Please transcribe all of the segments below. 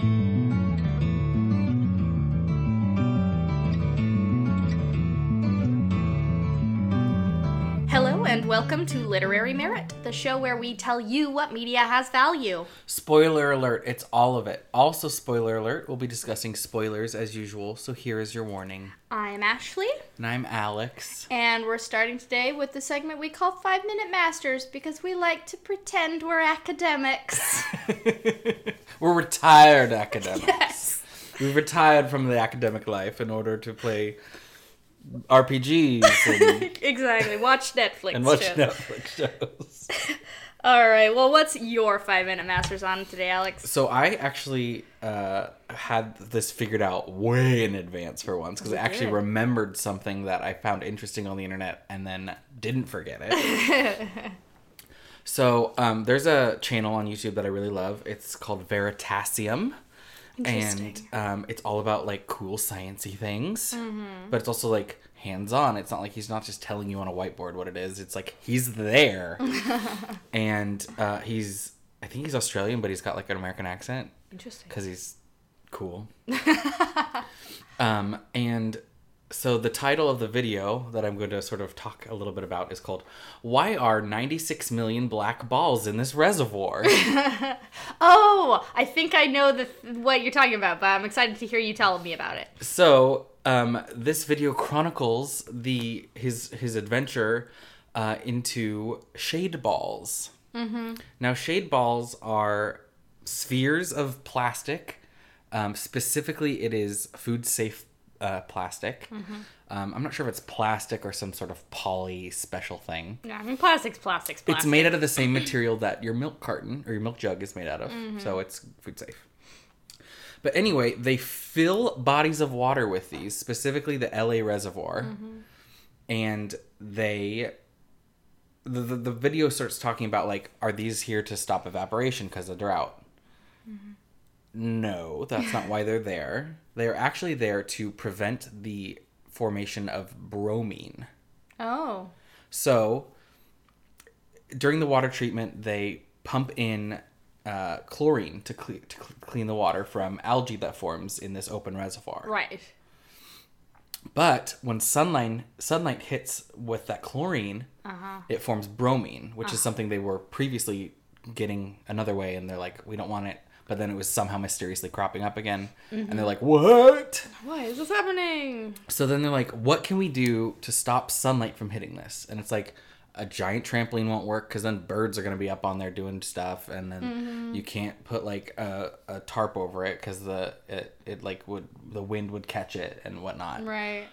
Hello welcome to Literary Merit, the show where we tell you what media has value. Spoiler alert, it's all of it. Also, spoiler alert, we'll be discussing spoilers as usual, so here is your warning. I'm Ashley, And I'm Alex. and we're starting today with the segment we call Five Minute Masters because we like to pretend we're academics. We're retired academics. yes. We've retired from the academic life in order to play RPGs and, Exactly. Watch Netflix. and watch shows. Netflix shows. All right. Well, what's your Five Minute Masters on today, Alex? So I actually uh, had this figured out way in advance for once because I actually did. remembered something that I found interesting on the internet and then didn't forget it. so um, there's a channel on YouTube that I really love. It's called Veritasium. And um, it's all about like cool sciencey things, Mm-hmm. but it's also like hands on. It's not like he's not just telling you on a whiteboard what it is. It's like he's there, and uh, he's I think he's Australian, but he's got like an American accent Interesting. because he's cool. um, and so the title of the video that I'm going to sort of talk a little bit about is called "Why Are 96 Million Black Balls in This Reservoir?" Oh, I think I know the what you're talking about, but I'm excited to hear you tell me about it. so um, this video chronicles the his his adventure uh, into shade balls. Mm-hmm. Now, shade balls are spheres of plastic. Um, specifically, it is food safe uh, plastic. Um, I'm not sure if it's plastic or some sort of poly special thing. Yeah, I mean, plastic's plastic's plastic. It's made out of the same material that your milk carton or your milk jug is made out of, so it's food safe. But anyway, they fill bodies of water with these, specifically the LA reservoir, and they. The, the, the video starts talking about like are these here to stop evaporation because of drought no that's not why they're there they're actually there to prevent the formation of bromine Oh. so during the water treatment, they pump in uh, chlorine to, cle- to cl- clean the water from algae that forms in this open reservoir. Right. But when sunlight sunlight hits with that chlorine, it forms bromine, which is something they were previously getting another way, and they're like, we don't want it. But then it was somehow mysteriously cropping up again, and they're like, what? Why is this happening? So then they're like, what can we do to stop sunlight from hitting this? And it's like, a giant trampoline won't work because then birds are going to be up on there doing stuff, and then you can't put like a, a tarp over it because the it, it like would the wind would catch it and whatnot. Right.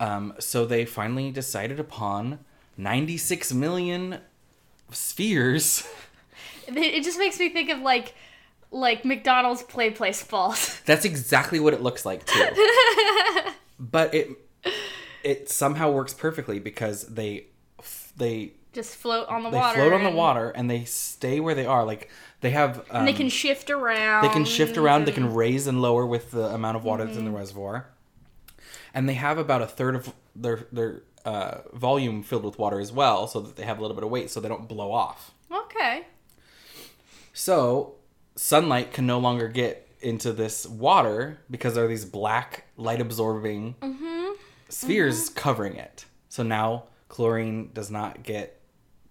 Um, so they finally decided upon 96 million spheres. It just makes me think of like, like McDonald's play place balls. That's exactly what it looks like too. but it it somehow works perfectly because they they just float on the they water. float on the water and they stay where they are. Like they have um, And they can shift around. they can shift around. They can raise and lower with the amount of water that's in the reservoir, and they have about a third of their their uh, volume filled with water as well, so that they have a little bit of weight, so they don't blow off. Okay. So sunlight can no longer get into this water because there are these black light absorbing spheres mm-hmm. covering it. So now chlorine does not get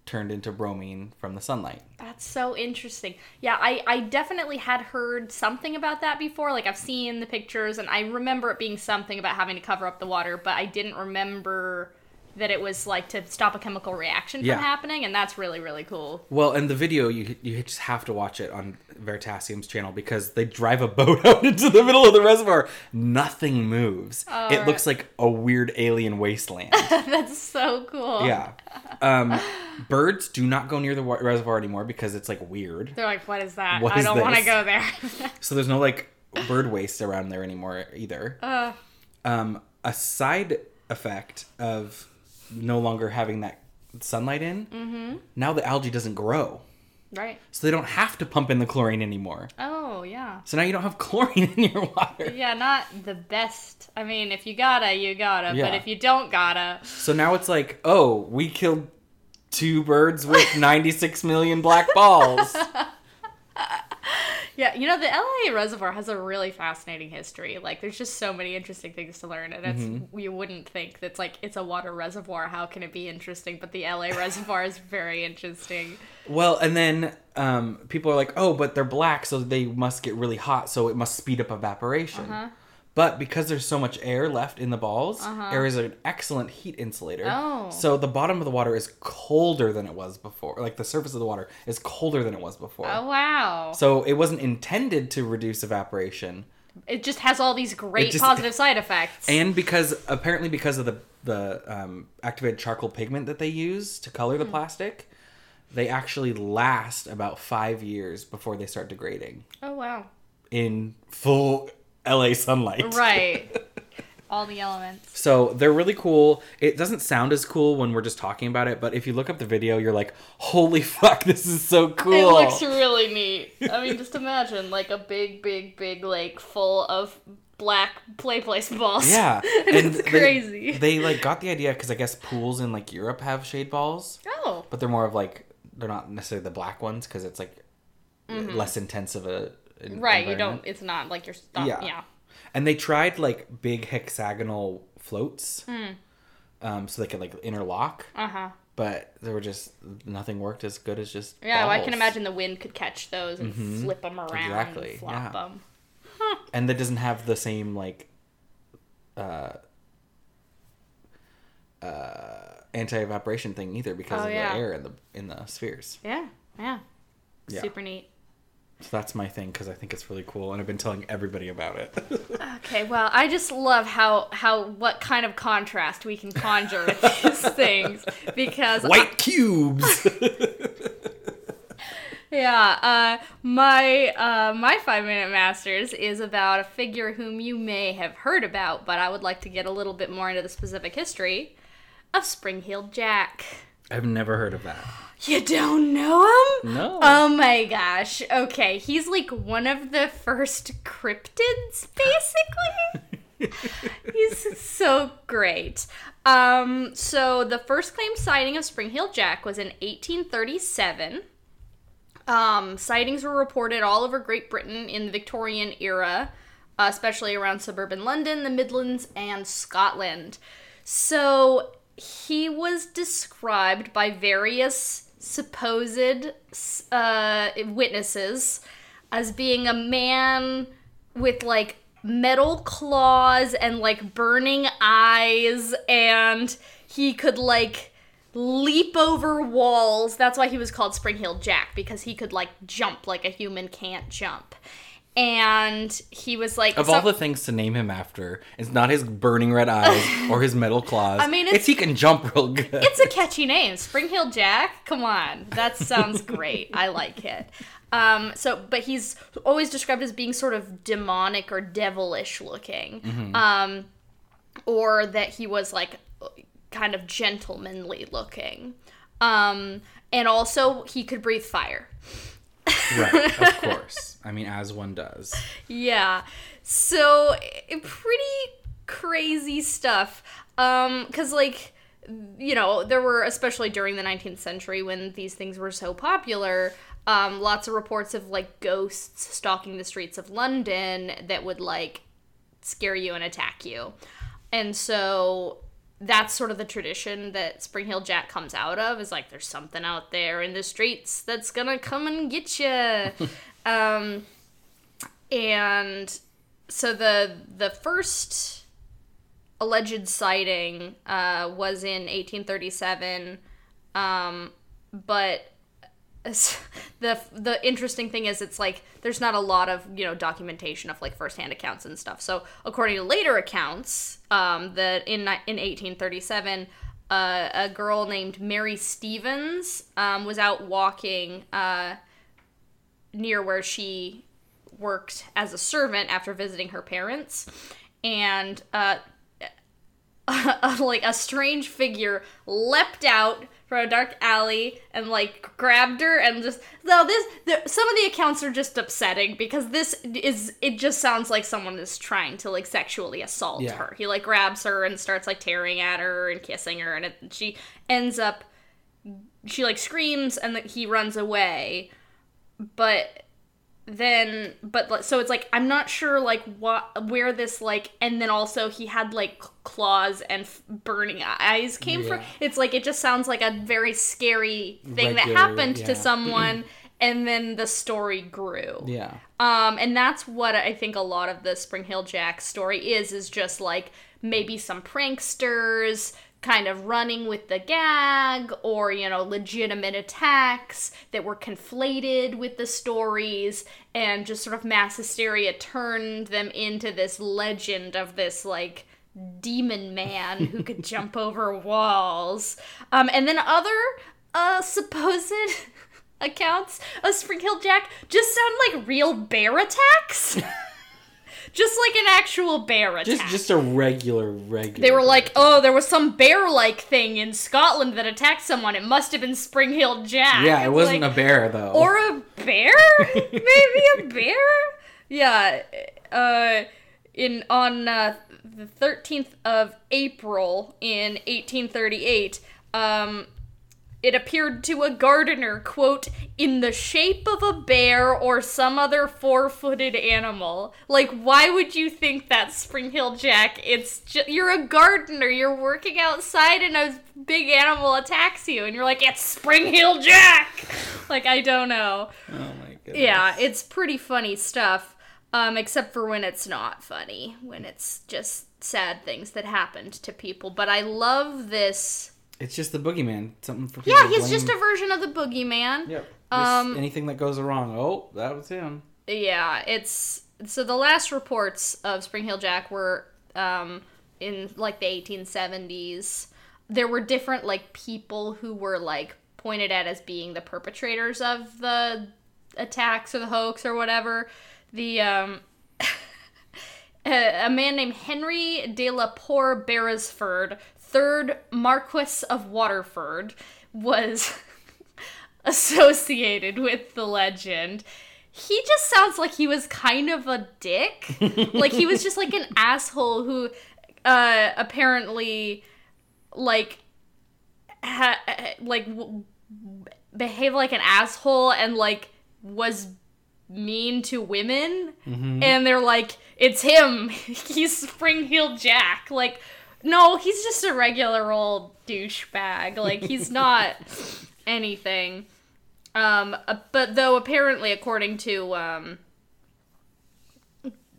turned into bromine from the sunlight. That's so interesting. Yeah, I, I definitely had heard something about that before. Like, I've seen the pictures, and I remember it being something about having to cover up the water, but I didn't remember that it was like to stop a chemical reaction from Yeah. happening, and that's really, really cool. Well, in the video, you you just have to watch it on Veritasium's channel because they drive a boat out into the middle of the reservoir. Nothing moves. it looks like a weird alien wasteland. that's so cool. yeah. Um, birds do not go near the wa- reservoir anymore because it's like weird. They're like, what is that? What I is don't want to go there. So there's no like bird waste around there anymore either. uh, Um, a side effect of no longer having that sunlight in, Mm-hmm. now the algae doesn't grow. right. So they don't have to pump in the chlorine anymore. Oh, yeah. So now you don't have chlorine in your water. Yeah, not the best. I mean, if you gotta, you gotta. Yeah. But if you don't gotta, So now it's like, oh, we killed two birds with 96 million black balls. Yeah, you know the LA Reservoir has a really fascinating history. Like, there's just so many interesting things to learn, and it's Mm-hmm. you wouldn't think that's like it's a water reservoir. How can it be interesting? But the LA Reservoir is very interesting. Well, and then um, people are like, "Oh, but they're black, so they must get really hot, so it must speed up evaporation." Uh-huh. But because there's so much air left in the balls, air is an excellent heat insulator. Oh. So the bottom of the water is colder than it was before. Like the surface of the water is colder than it was before. Oh wow! So it wasn't intended to reduce evaporation. It just has all these great just- positive side effects. And because apparently because of the the um, activated charcoal pigment that they use to color the Hmm. plastic, they actually last about five years before they start degrading oh wow! in full LA sunlight. Right. all the elements. So they're really cool. It doesn't sound as cool when we're just talking about it, but if you look up the video, you're like, "Holy fuck, this is so cool!" It looks really neat. I mean, just imagine like a big, big, big lake full of black play place balls. yeah, it's they- crazy. They, like got the idea because I guess pools in like Europe have shade balls. oh, but they're more of like they're not necessarily the black ones because it's like less intense of a en- Mm-hmm. Right. You don't. It's not like you're stuck. Yeah. Yeah. And they tried like big hexagonal floats, Hmm. um, so they could like interlock, Uh huh. but they were just nothing worked as good as just Yeah. Well, I can imagine the wind could catch those and flip them around Exactly, and flop yeah. them. and that doesn't have the same like uh uh anti-evaporation thing either because Oh, of yeah. the air in the in the spheres. Yeah. Yeah. Yeah. Super neat. So that's my thing because I think it's really cool, and I've been telling everybody about it. Okay, well, I just love how how what kind of contrast we can conjure with these things because White cubes. Yeah, uh, my uh, my five minute masters is about a figure whom you may have heard about, but I would like to get a little bit more into the specific history of Spring-Heeled Jack. I've never heard of that. You don't know him? No. Oh my gosh. Okay, he's like one of the first cryptids, basically. he's so great. Um, so the first claimed sighting of Spring-Heeled Jack was in 1837. Um, sightings were reported all over Great Britain in the Victorian era, especially around suburban London, the Midlands, and Scotland. So he was described by various supposed uh, witnesses as being a man with like metal claws and like burning eyes, and he could like leap over walls. That's why he was called Spring Heeled Jack because he could like jump like a human can't jump. And he was like of so- all the things to name him after, it's not his burning red eyes or his metal claws. I mean, it's, it's- he can jump real good. it's a catchy name, Spring Heeled Jack. Come on, that sounds great. I like it. Um, so, but he's always described as being sort of demonic or devilish looking, um, or that he was like kind of gentlemanly looking, um, and also he could breathe fire. Right, of course. I mean, as one does. Yeah. So pretty crazy stuff. Um, cause like, you know, there were especially during the 19th century when these things were so popular. Um, lots of reports of like ghosts stalking the streets of London that would like scare you and attack you. And so that's sort of the tradition that Spring Heel Jack comes out of is like there's something out there in the streets that's gonna come and get you. um, and so the the first alleged sighting uh, was in 1837, um, but the the interesting thing is it's like there's not a lot of you know documentation of like firsthand accounts and stuff. So according to later accounts, um, that in in 1837. Uh, a girl named Mary Stevens um, was out walking uh, near where she worked as a servant after visiting her parents, and uh, like a strange figure leapt out from a dark alley and like grabbed her and just though this the, some of the accounts are just upsetting because this is it just sounds like someone is trying to like sexually assault Yeah. her he like grabs her and starts like tearing at her and kissing her and it, she ends up she like screams and he runs away but then but so it's like i'm not sure like what where this like and then also he had like claws and f- burning eyes came from it's like it just sounds like a very scary thing that happened yeah. to someone and then the story grew Yeah. um, and that's what I think a lot of the Spring Heel Jack story is, is just like maybe some pranksters kind of running with the gag or, you know, legitimate attacks that were conflated with the stories and just sort of mass hysteria turned them into this legend of this like demon man who could jump over walls. Um, and then other uh, supposed accounts of Spring Heel Jack just sound like real bear attacks. just like an actual bear attack. Just just a regular regular. they were like, oh, there was some bear like thing in Scotland that attacked someone. It must have been Spring Heel Jack. Yeah, it wasn't like- a bear though. or a bear maybe a bear yeah uh in on uh, the 13th of april in 1838 um it appeared to a gardener quote in the shape of a bear or some other four-footed animal like why would you think that spring heel jack it's just you're a gardener you're working outside and a big animal attacks you and you're like it's spring heel jack like i don't know oh my goodness. yeah, it's pretty funny stuff. Um, except for when it's not funny, when it's just sad things that happened to people. But I love this. It's just the boogeyman. Something for people Yeah, he's blame. just a version of the boogeyman. Yep. Um, anything that goes wrong. Oh, that was him. Yeah, it's so the last reports of Spring Heel Jack were um, in like the 1870s. There were different like people who were like pointed at as being the perpetrators of the attacks or the hoax or whatever. The um, a, a man named Henry de la Poer Beresford, third Marquess of Waterford, was associated with the legend. He just sounds like he was kind of a dick. like he was just like an asshole who uh apparently like ha- like w- behaved like an asshole and like was mean to women and they're like it's him he's spring heel jack like no he's just a regular old douchebag. Like he's not anything. Um uh, but though apparently according to um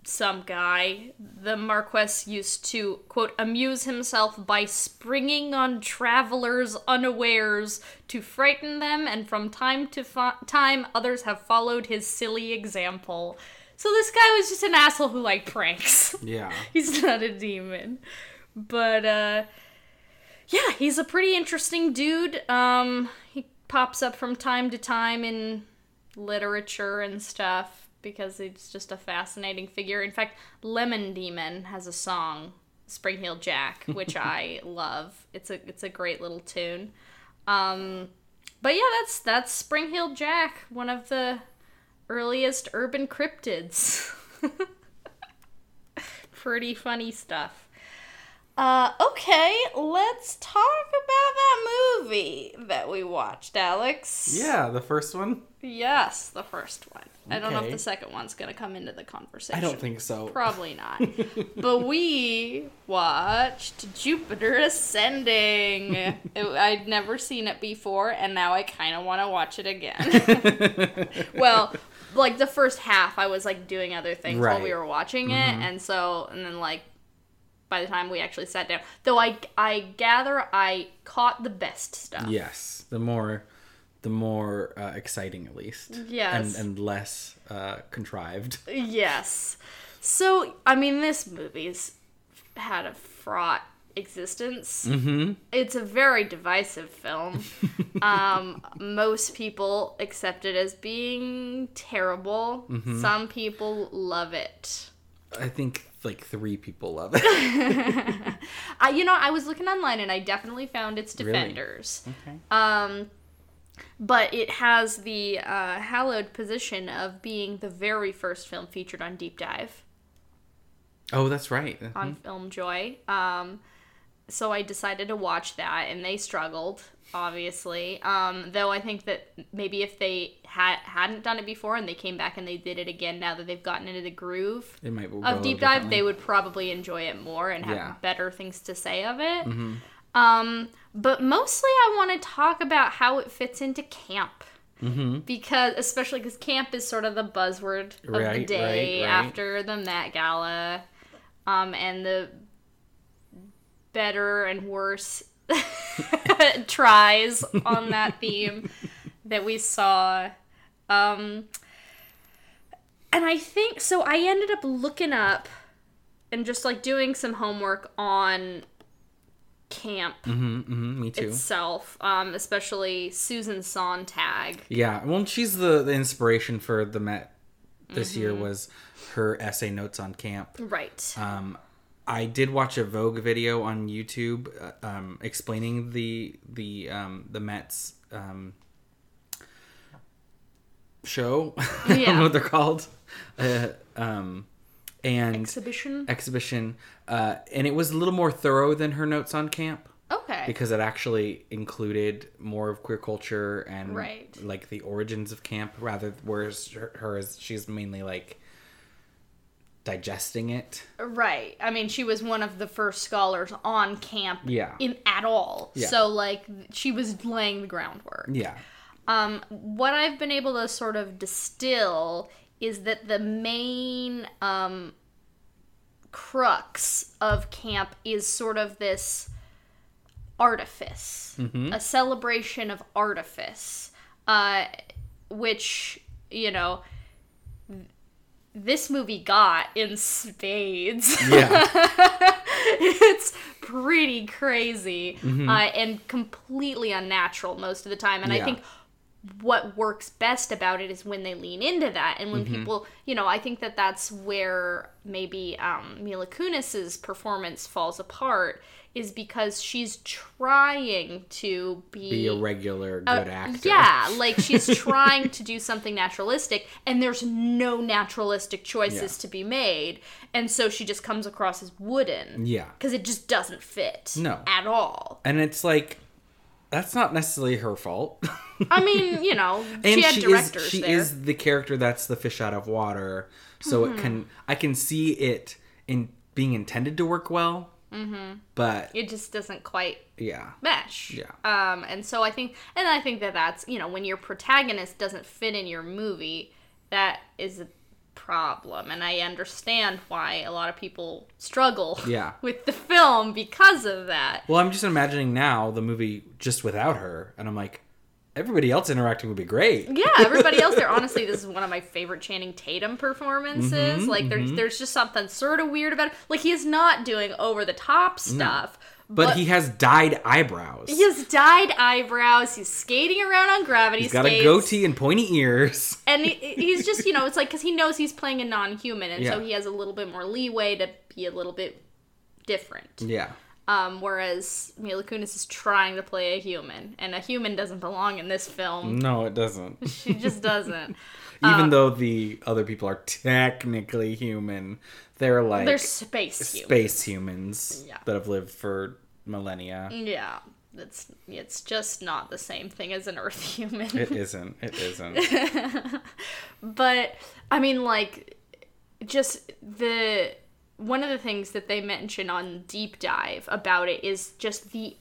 some guy the marquess used to quote amuse himself by springing on travelers unawares to frighten them and from time to time others have followed his silly example. So this guy was just an asshole who liked pranks. Yeah. he's not a demon but uh yeah he's a pretty interesting dude. Um he pops up from time to time in literature and stuff because he's just a fascinating figure. In fact lemon demon has a song spring heel jack which i love. It's a it's a great little tune. Um but yeah that's that's spring heel jack one of the earliest urban cryptids. Pretty funny stuff. Uh, okay, let's talk about that movie that we watched, Alex. Yeah, the first one. Yes, the first one. I don't know if the second one's gonna come into the conversation. I don't think so. Probably not. but we watched Jupiter Ascending. It- I'd never seen it before, and now I kind of want to watch it again. well, like the first half, I was like doing other things while we were watching it, and so and then like by the time we actually sat down, though I I gather I caught the best stuff. yes, the more, the more uh, exciting at least. Yes. And and less uh, contrived. Yes. So, I mean, this movie's had a fraught existence. Mm-hmm. It's a very divisive film. um, most people accept it as being terrible. Mm-hmm. Some people love it. I think like three people love it. I, you know, I was looking online and I definitely found its Really? defenders. okay. Um, but it has the uh, hallowed position of being the very first film featured on Deep Dive. Oh, that's right. on FilmJoy. Um, so I decided to watch that, and they struggled, obviously. Um, though I think that maybe if they had hadn't done it before and they came back and they did it again now that they've gotten into the groove of deep dive, they would probably enjoy it more and have Yeah. better things to say of it. Um, but mostly, I want to talk about how it fits into camp. Mm-hmm. Because, especially because camp is sort of the buzzword of the day right, right. after the Met Gala, um, and the better and worse tries on that theme that we saw. Um, and I think so. I ended up looking up and just like doing some homework on camp Mm-hmm, mm-hmm, me too. itself, um, especially Susan Sontag. Yeah, well, she's the, the inspiration for the Met this year Mm-hmm. was her essay notes on camp. Right. Um, I did watch a Vogue video on YouTube uh, um, explaining the the um, the Mets um, show. I don't know what they're called. Uh, um, and Exhibition. exhibition, uh, and it was a little more thorough than her notes on camp Okay. because it actually included more of queer culture and Right. like the origins of camp rather whereas her, hers she's mainly like digesting it Right. I mean, she was one of the first scholars on camp Yeah. in at all. Yeah. So like she was laying the groundwork. yeah Um, what I've been able to sort of distill is that the main um, crux of camp is sort of this artifice, a celebration of artifice, uh, which, you know, this movie got in spades. yeah it's pretty crazy uh, and completely unnatural most of the time. And I think what works best about it is when they lean into that and when people you know i think that that's where maybe um, mila kunis's performance falls apart is because she's trying to be a regular good actor Yeah, like she's trying to do something naturalistic, and there's no naturalistic choices Yeah. to be made, and so she just comes across as wooden. Yeah. because it just doesn't fit. No. at all. and it's like that's not necessarily her fault I mean, you know, and she had she directors is she there. is the character that's the fish out of water so Mm-hmm. it can i can see it in being intended to work well mm-hmm. but It just doesn't quite yeah mesh. Yeah. Um, and so I think, and I think that that's you know when your protagonist doesn't fit in your movie, that is a problem, and I understand why a lot of people struggle. Yeah. With the film because of that. Well, I'm just imagining now the movie just without her, and I'm like, everybody else interacting would be great. Yeah, everybody else there. Honestly, this is one of my favorite Channing Tatum performances. Mm-hmm, like, there's there's just something sort of weird about it. Like, he is not doing over the top stuff, But, he has dyed eyebrows. he has dyed eyebrows. He's skating around on gravity He's got skates. a goatee and pointy ears. and he, he's just you know it's like because he knows he's playing a non-human and so he has a little bit more leeway to be a little bit different Yeah. Um, whereas Mila Kunis is trying to play a human and a human doesn't belong in this film No, it doesn't. she just doesn't Even Um, though the other people are technically human, they're like they're space humans space humans Yeah. that have lived for millennia. yeah it's it's just not the same thing as an earth human It isn't. It isn't. but I mean, like, just the one of the things that they mention on Deep Dive about it is just the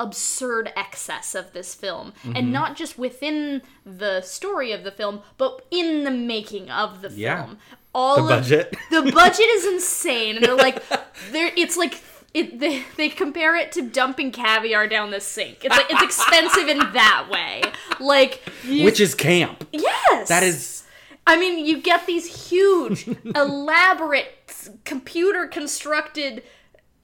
absurd excess of this film Mm-hmm. and not just within the story of the film but in the making of the Yeah. film all The of budget. the budget is insane and they're like they're it's like it, they, they compare it to dumping caviar down the sink. It's like it's expensive in that way. Like you, Which is camp. yes, That is I mean, you get these huge, elaborate, computer constructed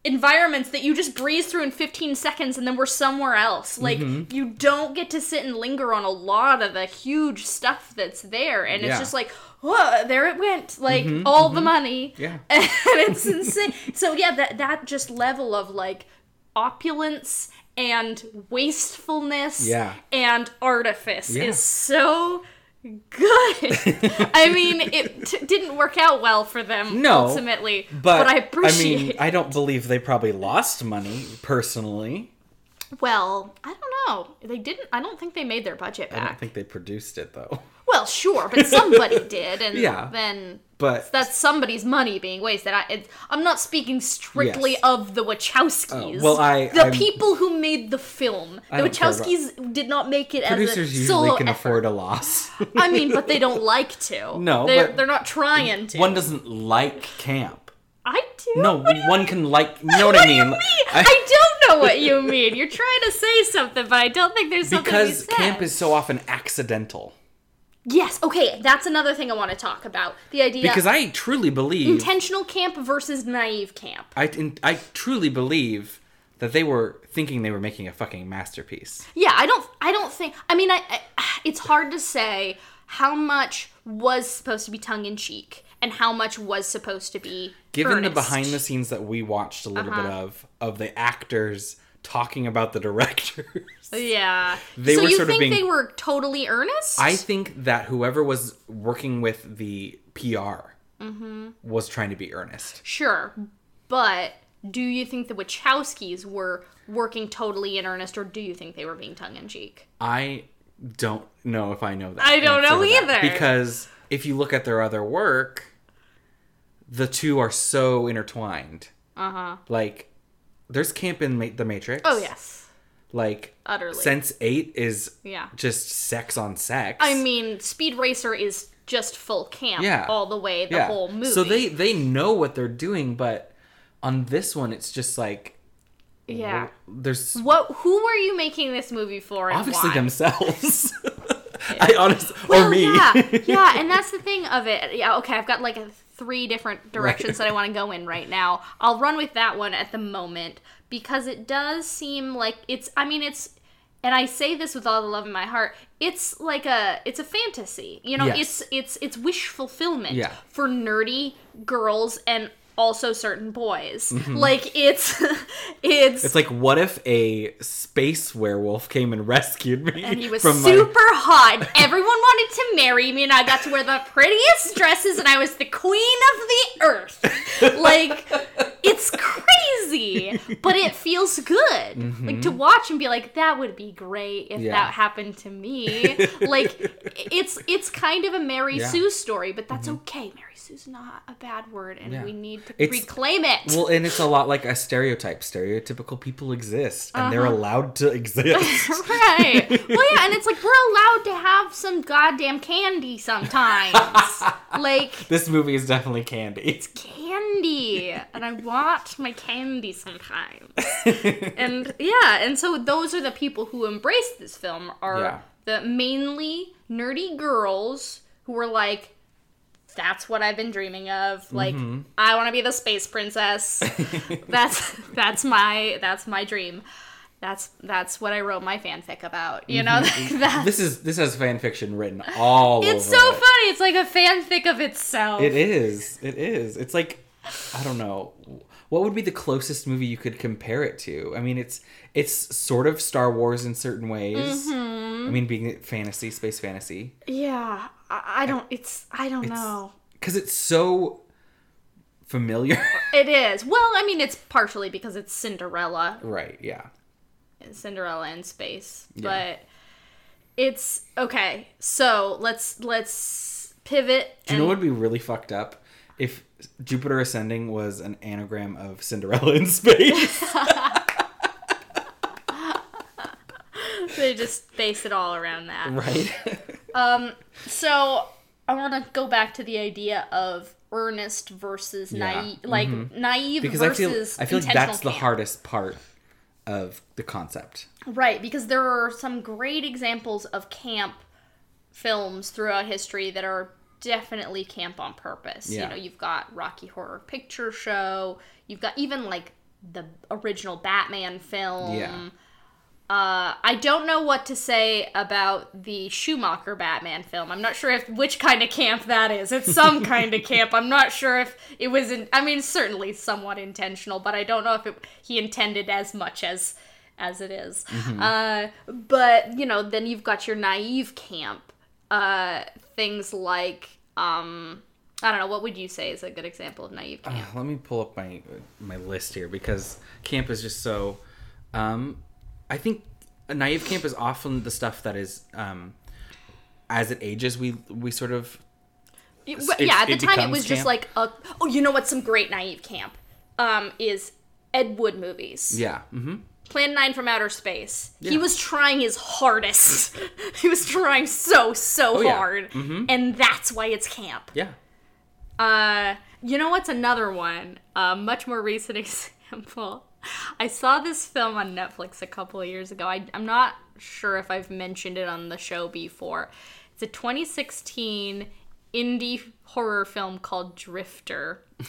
environments that you just breeze through in 15 seconds and then we're somewhere else. Like, Mm-hmm. you don't get to sit and linger on a lot of the huge stuff that's there. And it's just like, whoa, there it went. Like, all the money. Mm-hmm. Yeah. And it's insane. So, yeah, that, that just level of like opulence and wastefulness Yeah. and artifice Yeah. is so Good. I mean, it t- didn't work out well for them No, ultimately, But, I appreciate. I mean, I don't believe they probably lost money personally. well, I don't know. They didn't. I don't think they made their budget back. I don't think they produced it though. Well, sure, but somebody did, and Yeah. then But that's somebody's money being wasted. I, it, I'm not speaking strictly Yes. of the oh, Wachowskis. Oh, well, I- the I'm- people who made the film. I The don't care about- Wachowskis did not make it producers as a usually can effort. afford a loss. I mean, but they don't like to. No, they're, but- they're not trying to. one doesn't like camp. I do. No, What do one can like. You know what I mean? mean? I, don't know what you mean. You're trying to say something, but I don't think there's something because camp is so often accidental. Yes. Okay, that's another thing I want to talk about. The idea Because I truly believe intentional camp versus naive camp. I, in- I truly believe that they were thinking they were making a fucking masterpiece. Yeah, I don't. I don't think. I mean, I, I. It's hard to say how much was supposed to be tongue in cheek and how much was supposed to be. Given the behind the scenes that we watched a little bit Uh-huh. of, of the actors talking about the directors, Yeah. They so were you sort of think being- they were totally earnest? I think that whoever was working with the PR Mm-hmm. was trying to be earnest. Sure, but do you think the Wachowskis were working totally in earnest, or do you think they were being tongue in cheek? I don't know if I know that. I don't know either. Because if you look at their other work, the two are so intertwined. Uh huh. Like, there's camp in Ma- the Matrix. Oh yes, Like, utterly. Sense8 is yeah. just sex on sex. I mean, Speed Racer is just full camp Yeah. all the way, the yeah. whole movie. So they they know what they're doing, but on this one, it's just like yeah. there's What? Who were you making this movie for? Obviously why? themselves. I honestly Well, or me. Yeah, yeah, and that's the thing of it. Yeah, okay, I've got like a, three different directions that I want to go in right now. I'll run with that one at the moment because it does seem like it's. I mean, it's. And I say this with all the love in my heart. It's like a it's a fantasy. You know, Yes. it's it's it's wish fulfillment Yeah. for nerdy girls and also certain boys. Like it's it's It's like, what if a space werewolf came and rescued me? and he was from super my... hot. Everyone wanted to marry me, and I got to wear the prettiest dresses, and I was the queen of the earth. Like, it's crazy, but it feels good. Like to watch and be like, that would be great if Mm-hmm. Yeah. that happened to me. like, it's it's kind of a Mary Yeah. Mm-hmm. Sue story, but that's okay. Mary Sue's not a bad word, and Yeah. we need to It's- reclaim it. Well, and it's a lot like a stereotype. Stereotypical people exist, and they're Uh-huh. allowed to exist. right. Well, yeah, and it's like we're allowed to have some goddamn candy sometimes. like this movie is definitely candy. It's candy, and I want my candy sometimes. and yeah, and so those are the people who embrace this film are Yeah. the mainly nerdy girls who were like that's what I've been dreaming of. Like Mm-hmm. I want to be the space princess. that's that's my that's my dream. That's that's what I wrote my fanfic about. You know, Mm-hmm. that this is this has fan fiction written all it's so it. funny. It's like a fanfic of itself. It is. It is. It's like I don't know. What would be the closest movie you could compare it to? I mean, it's it's sort of Star Wars in certain ways. Mm-hmm. Mm-hmm. I mean, being fantasy, space fantasy, Yeah, I, I don't. It's I don't know. because it's so familiar. It is. Well, I mean, it's partially because it's Cinderella, right? Yeah. Cinderella in space, Yeah. but it's okay. So let's let's pivot. Do you know and- what would be really fucked up if Jupiter Ascending was an anagram of Cinderella in space? they just base it all around that. right. Um. So I want to go back to the idea of earnest versus Yeah. naive, like naive because I feel I feel like intentional that's the hardest part of the concept. Right, because there are some great examples of camp films throughout history that are definitely camp on purpose. Yeah. You know, you've got Rocky Horror Picture Show, you've got even like the original Batman film. Yeah. Uh, I don't know what to say about the Schumacher Batman film. I'm not sure if which kind of camp that is. It's some kind of camp. I'm not sure if it was. In, I mean, certainly somewhat intentional, but I don't know if it, he intended as much as as it is. Uh, but you know, then you've got your naive camp. uh, things like um, I don't know. What would you say is a good example of naive Uh, camp? let me pull up my my list here because camp is just so. Um, I think a naive camp is often the stuff that is um, as it ages, we we sort of it- yeah, at the time it was just like a, oh, you know what? Some great naive camp um, is Ed Wood movies. yeah. hmm Plan 9 from Outer Space. He was trying his hardest. he was trying so, so Oh, yeah. hard. Mhm. And that's why it's camp. Yeah. Uh, you know what's another one? A much more recent example. I saw this film on Netflix a couple of years ago. I, I'm not sure if I've mentioned it on the show before. It's a 2016 indie horror film called Drifter.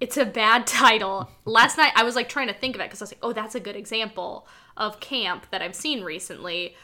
It's a bad title. Last night I was like trying to think of it because I was like, oh, that's a good example of camp that I've seen recently.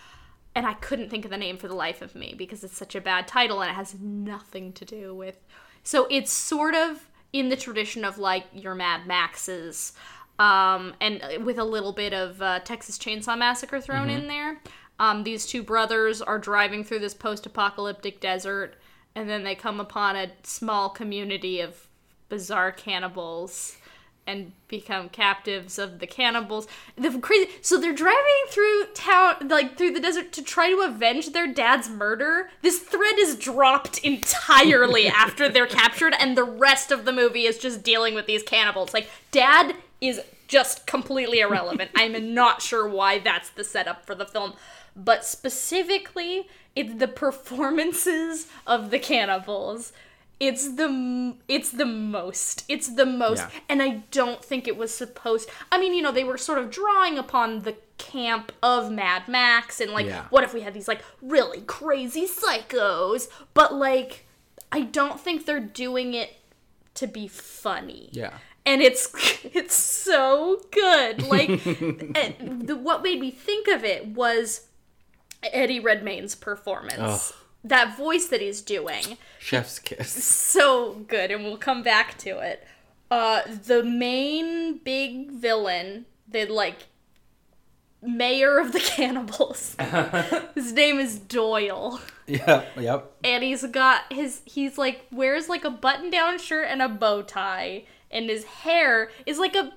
And I couldn't think of the name for the life of me because it's such a bad title and it has nothing to do with. So it's sort of in the tradition of like your Mad Maxes, um, and with a little bit of uh, Texas Chainsaw Massacre thrown in there. Um, these two brothers are driving through this post apocalyptic desert, and then they come upon a small community of bizarre cannibals and become captives of the cannibals. The crazy. So they're driving through town, like through the desert, to try to avenge their dad's murder. This thread is dropped entirely after they're captured, and the rest of the movie is just dealing with these cannibals. Like dad is just completely irrelevant. I'm not sure why that's the setup for the film, but specifically, it's the performances of the cannibals. It's the it's the most. It's the most. Yeah. And I don't think it was supposed I mean, you know, they were sort of drawing upon the camp of Mad Max and like Yeah. what if we had these like really crazy psychos, but like I don't think they're doing it to be funny Yeah. and it's it's so good. Like, and eh, the, what made me think of it was Eddie Redmayne's performance. Ugh. That voice that he's doing, Chef's kiss. so good, and we'll come back to it. Uh, the main big villain, the like mayor of the cannibals. his name is Doyle yep. Yep. and he's got his he's like wears like a button down shirt and a bow tie and his hair is like a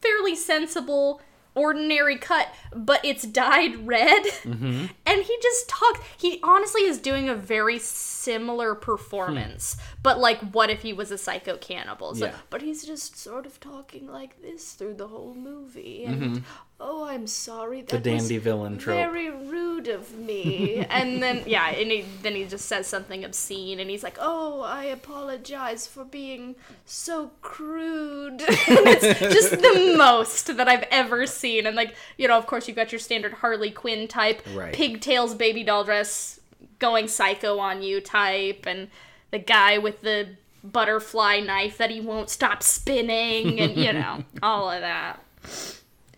fairly sensible ordinary cut but it's dyed red Mm-hmm. and he just talks he honestly is doing a very similar performance but like what if he was a psycho cannibal so, Hmm. Yeah. but he's just sort of talking like this through the whole movie and oh i'm sorry that. The was dandy villain trope. very rude of me. and then yeah, and he, then he just says something obscene, and he's like, "Oh, I apologize for being so crude." and it's just the most that I've ever seen. And like you know, of course, you've got your standard Harley Quinn type, Right. pigtails, baby doll dress, going psycho on you type, and the guy with the butterfly knife that he won't stop spinning, and you know, all of that.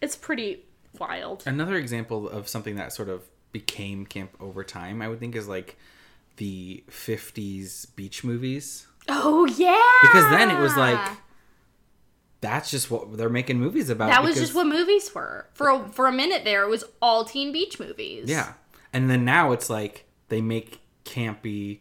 It's pretty wild. Another example of something that sort of became camp over time, I would think, is like the 50s beach movies. Oh yeah. Because then it was like, that's just what they're making movies about. that was just what movies were. For a, for a minute there, it was all teen beach movies. Yeah. And then now it's like they make campy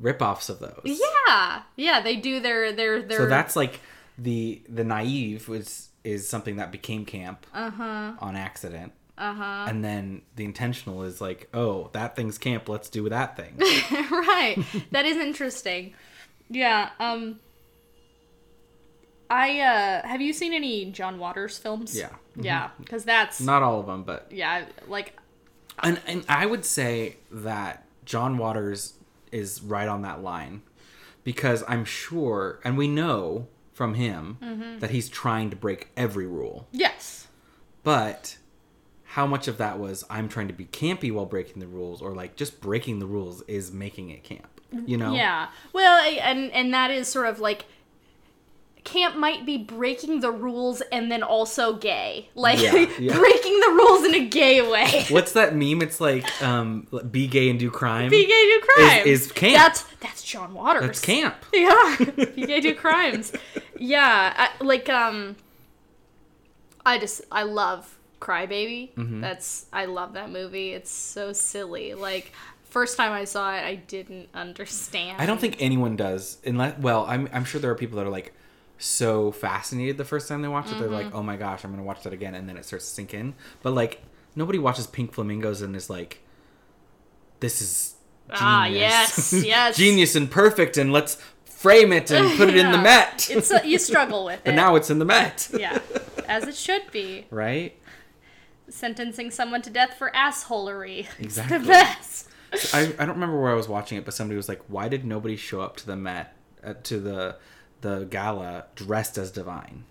ripoffs of those. Yeah. Yeah. They do their their their. So that's like the the naive was is something that became camp Uh-huh. on accident. Uh-huh. And then the intentional is like, oh, that thing's camp, let's do that thing. right. That is interesting. Yeah. Um. I uh have you seen any John Waters films? Yeah. Yeah, because that's Not all of them, but yeah like and and I would say that John Waters is right on that line because I'm sure and we know from him Mm-hmm. that he's trying to break every rule. yes. But how much of that was I'm trying to be campy while breaking the rules or like just breaking the rules is making it camp. You know? Yeah. Well, and and that is sort of like camp might be breaking the rules and then also gay. Like Yeah, yeah. breaking the rules in a gay way. What's that meme? It's like um be gay and do crime. Be gay do crimes. is camp. That's that's John Waters. That's camp. Yeah. Be gay do crimes. Yeah. I, like um I just I love Crybaby. Mm-hmm. That's I love that movie. It's so silly. Like First time I saw it, I didn't understand. I don't think anyone does. Unless, well, I'm I'm sure there are people that are like so fascinated the first time they watch it. They're Mm-hmm. like, oh my gosh, I'm gonna watch that again, and then it starts to sink in. But like, nobody watches Pink Flamingos and is like, this is genius. Ah, yes, yes. genius and perfect, and let's frame it and put it in the Met. It's a, you struggle with it. but now it's in the Met. yeah, as it should be. right. Sentencing someone to death for assholery. It's Exactly. the best. I, I don't remember where I was watching it, but somebody was like, "Why did nobody show up to the Met uh, to the the gala dressed as Divine?"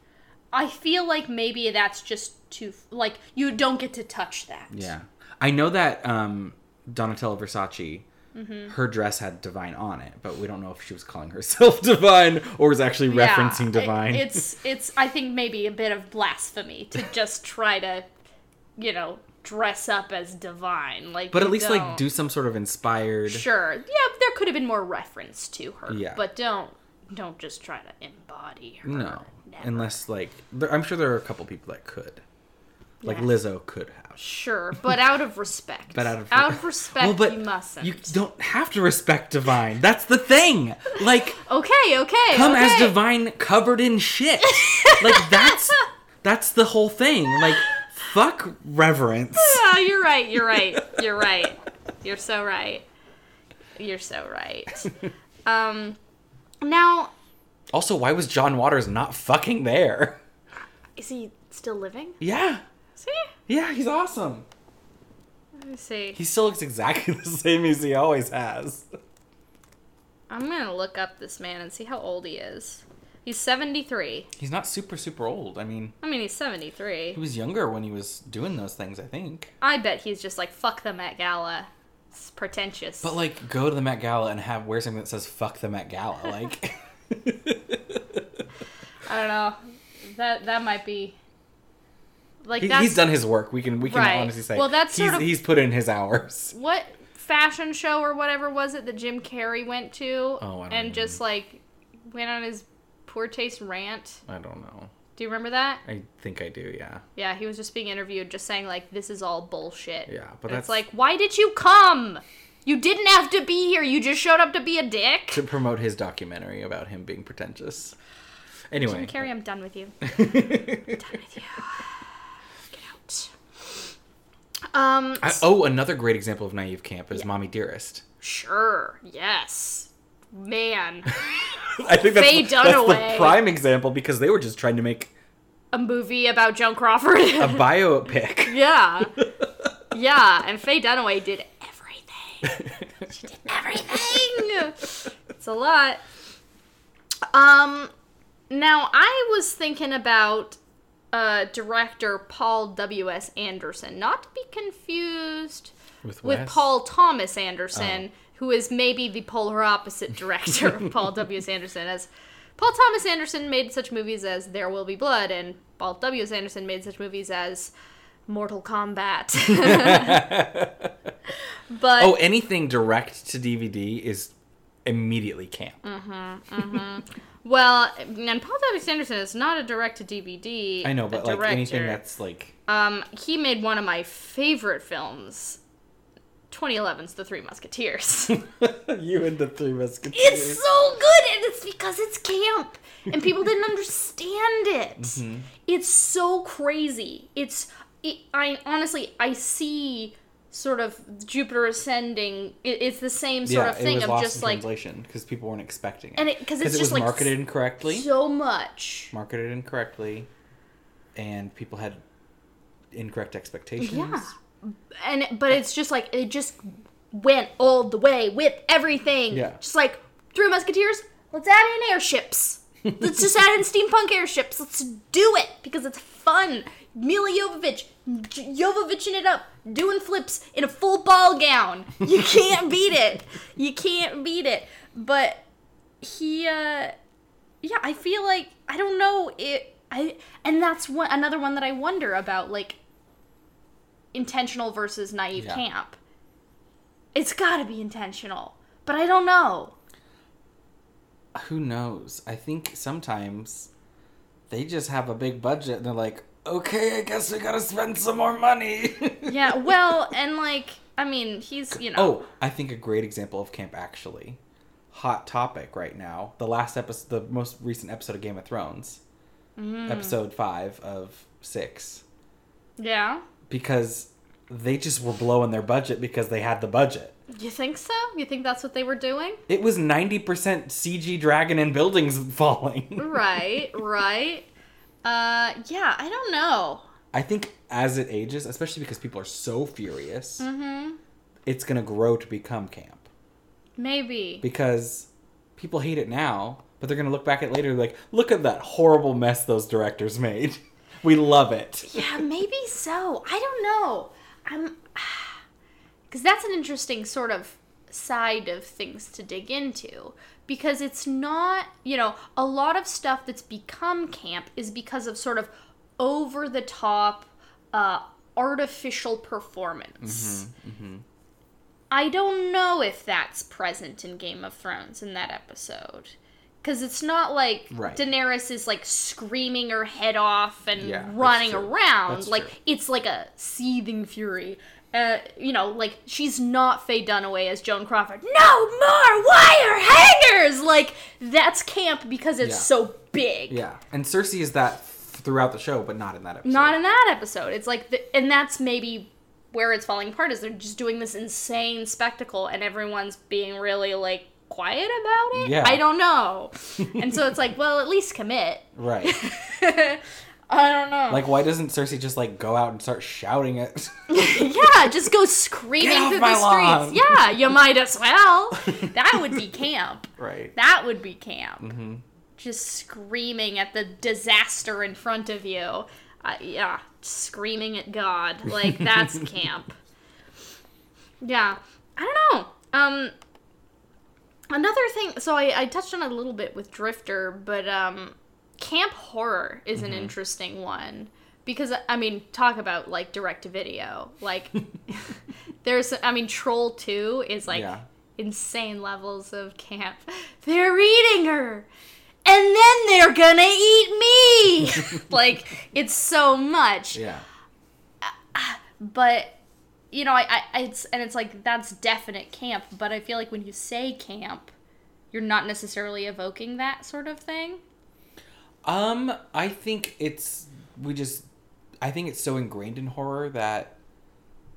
I feel like maybe that's just too like you don't get to touch that. Yeah, I know that um, Donatella Versace, Mm-hmm. her dress had Divine on it, but we don't know if she was calling herself Divine or was actually Yeah, referencing it- Divine. it's it's I think maybe a bit of blasphemy to just try to, you know, dress up as divine. Like, but at least like don't- do some sort of inspired. sure. Yeah, there could have been more reference to her. Yeah. but don't don't just try to embody her. No, Never. unless like there, I'm sure there are a couple people that could, like Yeah. Lizzo could have. Sure, but out of respect. But out of out of respect, well, but you mustn't. You don't have to respect Divine. That's the thing. Like, Okay, okay. come as. Divine covered in shit. like that's that's the whole thing. Like, fuck reverence. Oh, you're right. You're right. You're right. You're so right. You're so right. Um, now Also, why was John Waters not fucking there? is he still living? Yeah, Is he? yeah, he's awesome. Let me see. He still looks exactly the same as he always has. I'm gonna look up this man and see how old he is. He's 73. He's not super super old. I mean, I mean, he's 73. he was younger when he was doing those things. I think. I bet he's just like fuck the Met Gala. It's pretentious. But like, go to the Met Gala and have wear something that says "fuck the Met Gala." Like, I don't know. That that might be like he, that's he's done his work. We can we can Right. honestly say. Well, that's he's, sort of- he's put in his hours. what fashion show or whatever was it that Jim Carrey went to Oh, and just like went on his poor taste rant. I don't know. Do you remember that? I think I do. Yeah. Yeah, he was just being interviewed, just saying like this is all bullshit. Yeah, but And it's that's- like, why did you come? You didn't have to be here. You just showed up to be a dick. To promote his documentary about him being pretentious. Anyway. Jim Carrey, I'm done with you. done with you. Um. I, oh, another great example of naive camp is "Mommy Dearest." Sure. Yes. Man. I think that's, Faye the- that's the prime example because they were just trying to make A movie about Joan Crawford. a biopic. yeah. Yeah. And Faye Dunaway did everything. She did everything. It's a lot. Um. Now I was thinking about uh, director Paul W. S. Anderson, not to be confused With, with Paul Thomas Anderson, who is maybe the polar opposite director of Paul W. S. Anderson. As Paul Thomas Anderson made such movies as There Will Be Blood, and Paul W. S. Anderson made such movies as Mortal Kombat. but Oh, anything direct to DVD is immediately camp. Mm. Well, and Paul W. S. Anderson is not a direct to DVD. I know, but like anything that's like Um, he made one of my favorite films. 2011's The Three Musketeers. you and the Three Musketeers. It's so good, and it's because it's camp, and people didn't understand it. Mm-hmm. It's so crazy. It's it, I honestly I see sort of Jupiter ascending. It, it's the same sort yeah, of thing it of just like translation because people weren't expecting it. And it- 'cause it's it just, was like, marketed incorrectly. so much. marketed incorrectly, and people had incorrect expectations. Yeah. And but it's just like it just went all the way with everything. Yeah. Just like Three Musketeers. Let's add in airships. Let's just add in steampunk airships. Let's do it because it's fun. Milla Jovovich, Jovoviching it up, doing flips in a full ball gown. You can't beat it. You can't beat it. But he, uh, yeah, I feel like I don't know it. I and that's one another one that I wonder about, like intentional versus naive Yeah. camp. It's got to be intentional, but I don't know. Who knows? I think sometimes they just have a big budget and they're like, okay, I guess we gotta spend some more money. Yeah, well, and like I mean, he's you know. Oh, I think a great example of camp actually. Hot topic right now. The last episode, the most recent episode of Game of Thrones, Mm. episode five of six, Yeah. because they just were blowing their budget because they had the budget. You think so? You think that's what they were doing? It was ninety percent CG dragon and buildings falling. right, right. Uh, yeah, I don't know. I think as it ages, especially because people are so furious, Mm-hmm. it's gonna grow to become camp Maybe. because people hate it now, but they're gonna look back at it later and be like, look at that horrible mess those directors made. We love it. Yeah, maybe so. I don't know. I'm because that's an interesting sort of side of things to dig into because it's not, you know, a lot of stuff that's become camp is because of sort of over the top uh artificial performance. I don't know if that's present in Game of Thrones in that episode. Cause it's not like Right. Daenerys is like screaming her head off and Yeah, running around. That's like true. it's like a seething fury. Uh, you know, like she's not Faye Dunaway as Joan Crawford. No more wire hangers. Like that's camp because it's Yeah. so big. Yeah, and Cersei is that throughout the show, but not in that episode. Not in that episode. It's like, the, and that's maybe where it's falling apart. Is they're just doing this insane spectacle, and everyone's being really like quiet about it. Yeah. I don't know. and so it's like, well, at least commit. right. I don't know. Like, why doesn't Cersei just like go out and start shouting it? yeah, just go screaming through the lawn. streets. Yeah, you might as well. that would be camp. right. That would be camp. Mm-hmm. Just screaming at the disaster in front of you. Uh, yeah, screaming at God. Like, that's camp. Yeah. I don't know. Um, another thing, so I, I touched on it a little bit with Drifter, but um, camp horror is Mm-hmm. an interesting one. Because, I mean, talk about, like, direct to video. Like, there's, I mean, Troll 2 is, like, Yeah. insane levels of camp. They're eating her! And then they're gonna eat me! like, it's so much. Yeah. But, you know, I, I, it's, and it's like, that's definite camp. But I feel like when you say camp, you're not necessarily evoking that sort of thing. Um, I think it's we just I think it's so ingrained in horror that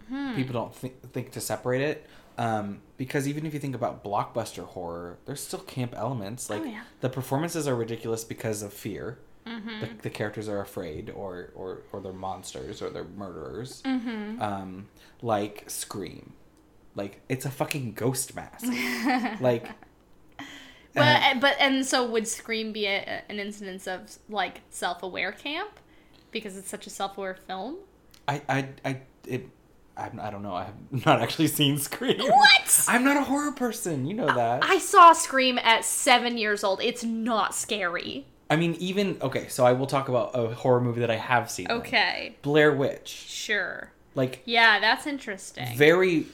Hmm. people don't think think to separate it. Um, because even if you think about blockbuster horror, there's still camp elements. Like Oh, yeah. the performances are ridiculous because of fear. The, the characters are afraid, or, or or they're monsters, or they're murderers. Mm-hmm. Um, like Scream, like it's a fucking ghost mask. like But, Uh, but, and so would Scream be a, an instance of, like, self aware camp? Because it's such a self aware film? I, I, I, it, I'm, I don't know. I have not actually seen Scream. What? I'm not a horror person. You know that. I, I saw Scream at seven years old. It's not scary. I mean, even okay. So I will talk about a horror movie that I have seen. Okay, Blair Witch. sure. Like Yeah, that's interesting. very,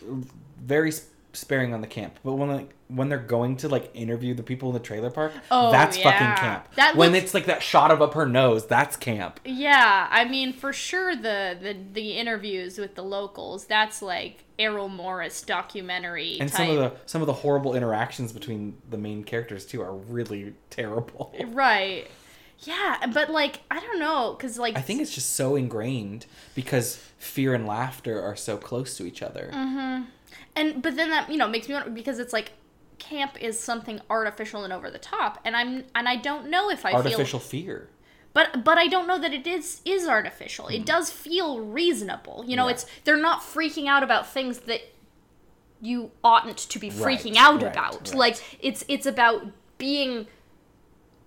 very sparing on the camp. But when like when they're going to like interview the people in the trailer park, Oh, that's yeah. fucking camp. That when looks- it's like that shot of up her nose, that's camp. Yeah, I mean, for sure, the the, the interviews with the locals, that's like Errol Morris documentary And type. some of the some of the horrible interactions between the main characters too are really terrible. right. Yeah, but like I don't know, cause like I think it's just so ingrained because fear and laughter are so close to each other. Mm-hmm. And but then that you know makes me wonder because it's like camp is something artificial and over the top, and I'm and I don't know if I feel Artificial feel fear. but but I don't know that it is is artificial. It does feel reasonable. You know, Hmm. Yeah. it's they're not freaking out about things that you oughtn't to be Right, freaking out right, about. right. Like it's it's about being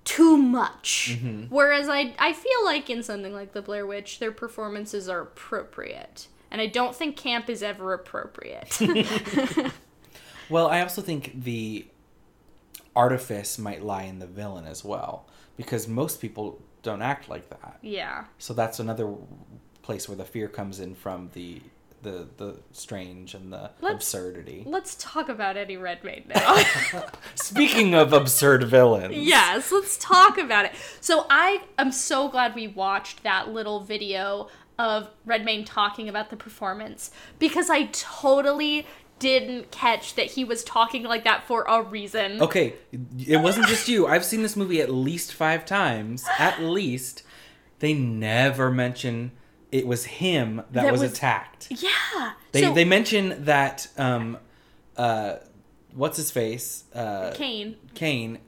too much. Mm-hmm. Whereas I I feel like in something like the Blair Witch, their performances are appropriate. And I don't think camp is ever appropriate. Well, I also think the artifice might lie in the villain as well because most people don't act like that. yeah. So that's another place where the fear comes in from the the the strange and the Let's- absurdity. Let's talk about Eddie Redmayne now. Speaking of absurd villains. Yes, let's talk about it. So I am so glad we watched that little video of Redmayne talking about the performance because I totally didn't catch that he was talking like that for a reason. Okay, it wasn't just you. I've seen this movie at least five times. At least. They never mention it was him that, That was, was- attacked. Yeah. They so, they mention that um uh what's his face? Uh Kane. Kane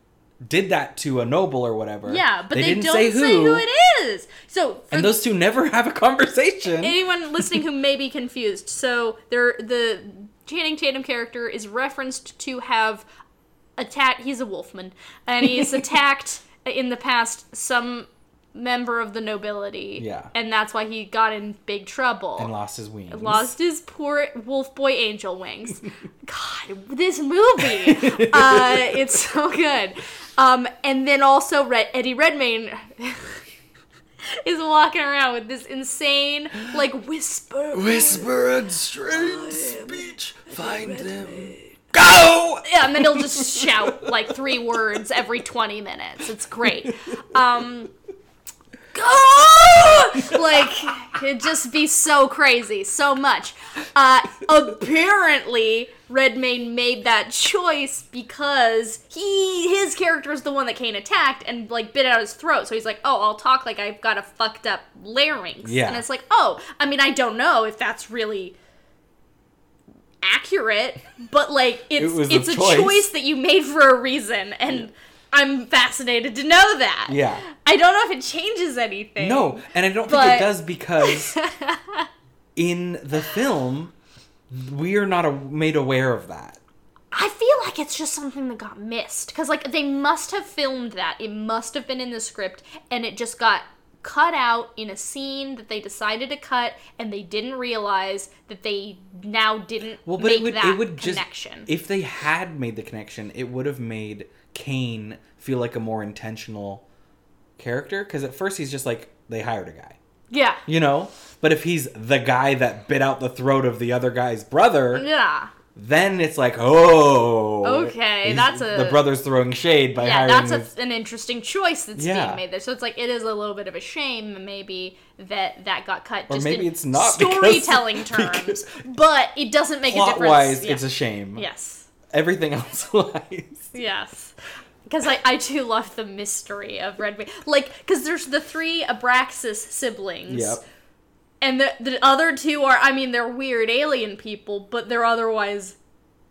did that to a noble or whatever. Yeah, but they, didn't don't say who. it is. So and those two never have a conversation. anyone listening who may be confused, so there the Channing Tatum character is referenced to have attacked. He's a wolfman, and he's attacked in the past some member of the nobility. Yeah. and that's why he got in big trouble. and lost his wings. Lost his poor wolf boy angel wings. God, this movie, uh, it's so good. Um, and then also Red- Eddie Redmayne is walking around with this insane like whisper. Whisper and strange speech. Find them. Go! Yeah, and then he'll just shout like three words every 20 minutes. It's great. Um! Like, it'd just be so crazy, so much. Uh, apparently, Redmayne made that choice because he his character is the one that Kane attacked and like bit out his throat. So he's like, "Oh, I'll talk like I've got a fucked up larynx." Yeah. And it's like, "Oh, I mean, I don't know if that's really accurate, but like it's a it's a choice. choice that you made for a reason and I'm fascinated to know that. Yeah. I don't know if it changes anything. No, and I don't think it does because in the film, we are not a- made aware of that. I feel like it's just something that got missed cuz like they must have filmed that. It must have been in the script and it just got cut out in a scene that they decided to cut and they didn't realize that they now didn't Well, but make it would that it would just connection. if they had made the connection, it would have made Kane feel like a more intentional character because at first he's just like they hired a guy, yeah. you know. But if he's the guy that bit out the throat of the other guy's brother, Yeah. then it's like, oh, Okay, that's a- the brother's throwing shade by yeah, hiring that's a, an interesting choice that's Yeah. being made there. So it's like it is a little bit of a shame, maybe that that got cut. Or just maybe in it's not storytelling because- terms, but it doesn't make a difference. wise, Yeah. it's a shame. yes, Everything else lies. yes. Because I, I too love the mystery of Red Wing. Like, because there's the three Abraxas siblings. Yep. And the, the other two are, I mean, they're weird alien people, but they're otherwise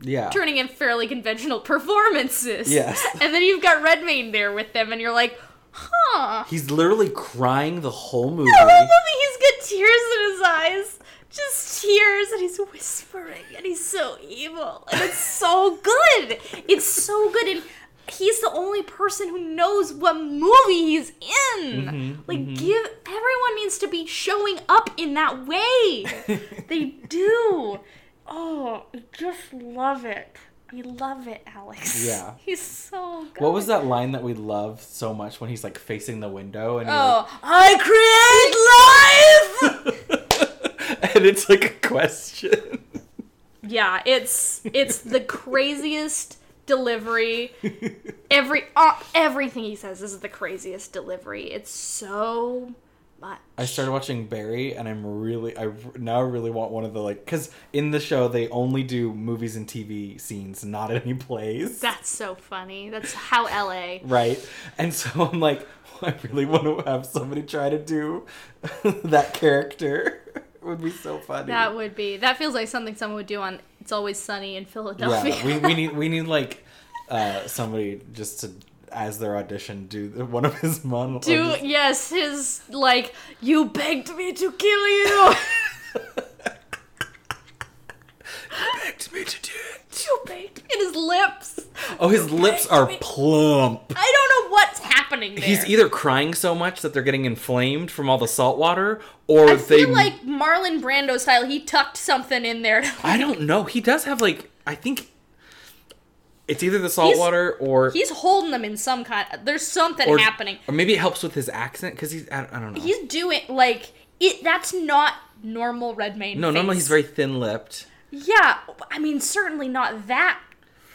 Yeah. turning in fairly conventional performances. Yes. And then you've got Redmayne there with them, and you're like, huh. He's literally crying the whole movie. The whole movie, he's got tears in his eyes. Just tears, and he's whispering, and he's so evil. And it's so good. It's so good. And he's the only person who knows what movie he's in. Mm-hmm, like, mm-hmm. give. Everyone needs to be showing up in that way. they do. Oh, I just love it. I love it, Alex. Yeah. He's so good. What was that line that we love so much when he's like facing the window and Oh, I create life! and it's like a question. Yeah, it's it's the craziest delivery. Every uh, everything he says is the craziest delivery. It's so much. I started watching Barry and I'm really I now really want one of the like cuz in the show they only do movies and TV scenes, not any plays. That's so funny. That's how LA. right? And so I'm like I really want to have somebody try to do that character. Would be so funny. That would be. That feels like something someone would do on It's Always Sunny in Philadelphia. Yeah, we, we need we need like uh, somebody just to as their audition do one of his monologues. do yes, his like you begged me to kill you. begged me to do it. you begged me. And his lips. Oh, his lips are me. plump. I don't know what's happening there. He's either crying so much that they're getting inflamed from all the salt water, or I they. feel like Marlon Brando style. He tucked something in there. I don't know. He does have like I think it's either the salt He's- water or He's holding them in some kind. There's something or, happening. or maybe it helps with his accent because he's I, I don't know. He's doing like it. That's not normal Redmayne. no, normally he's very thin lipped. Yeah, I mean certainly not that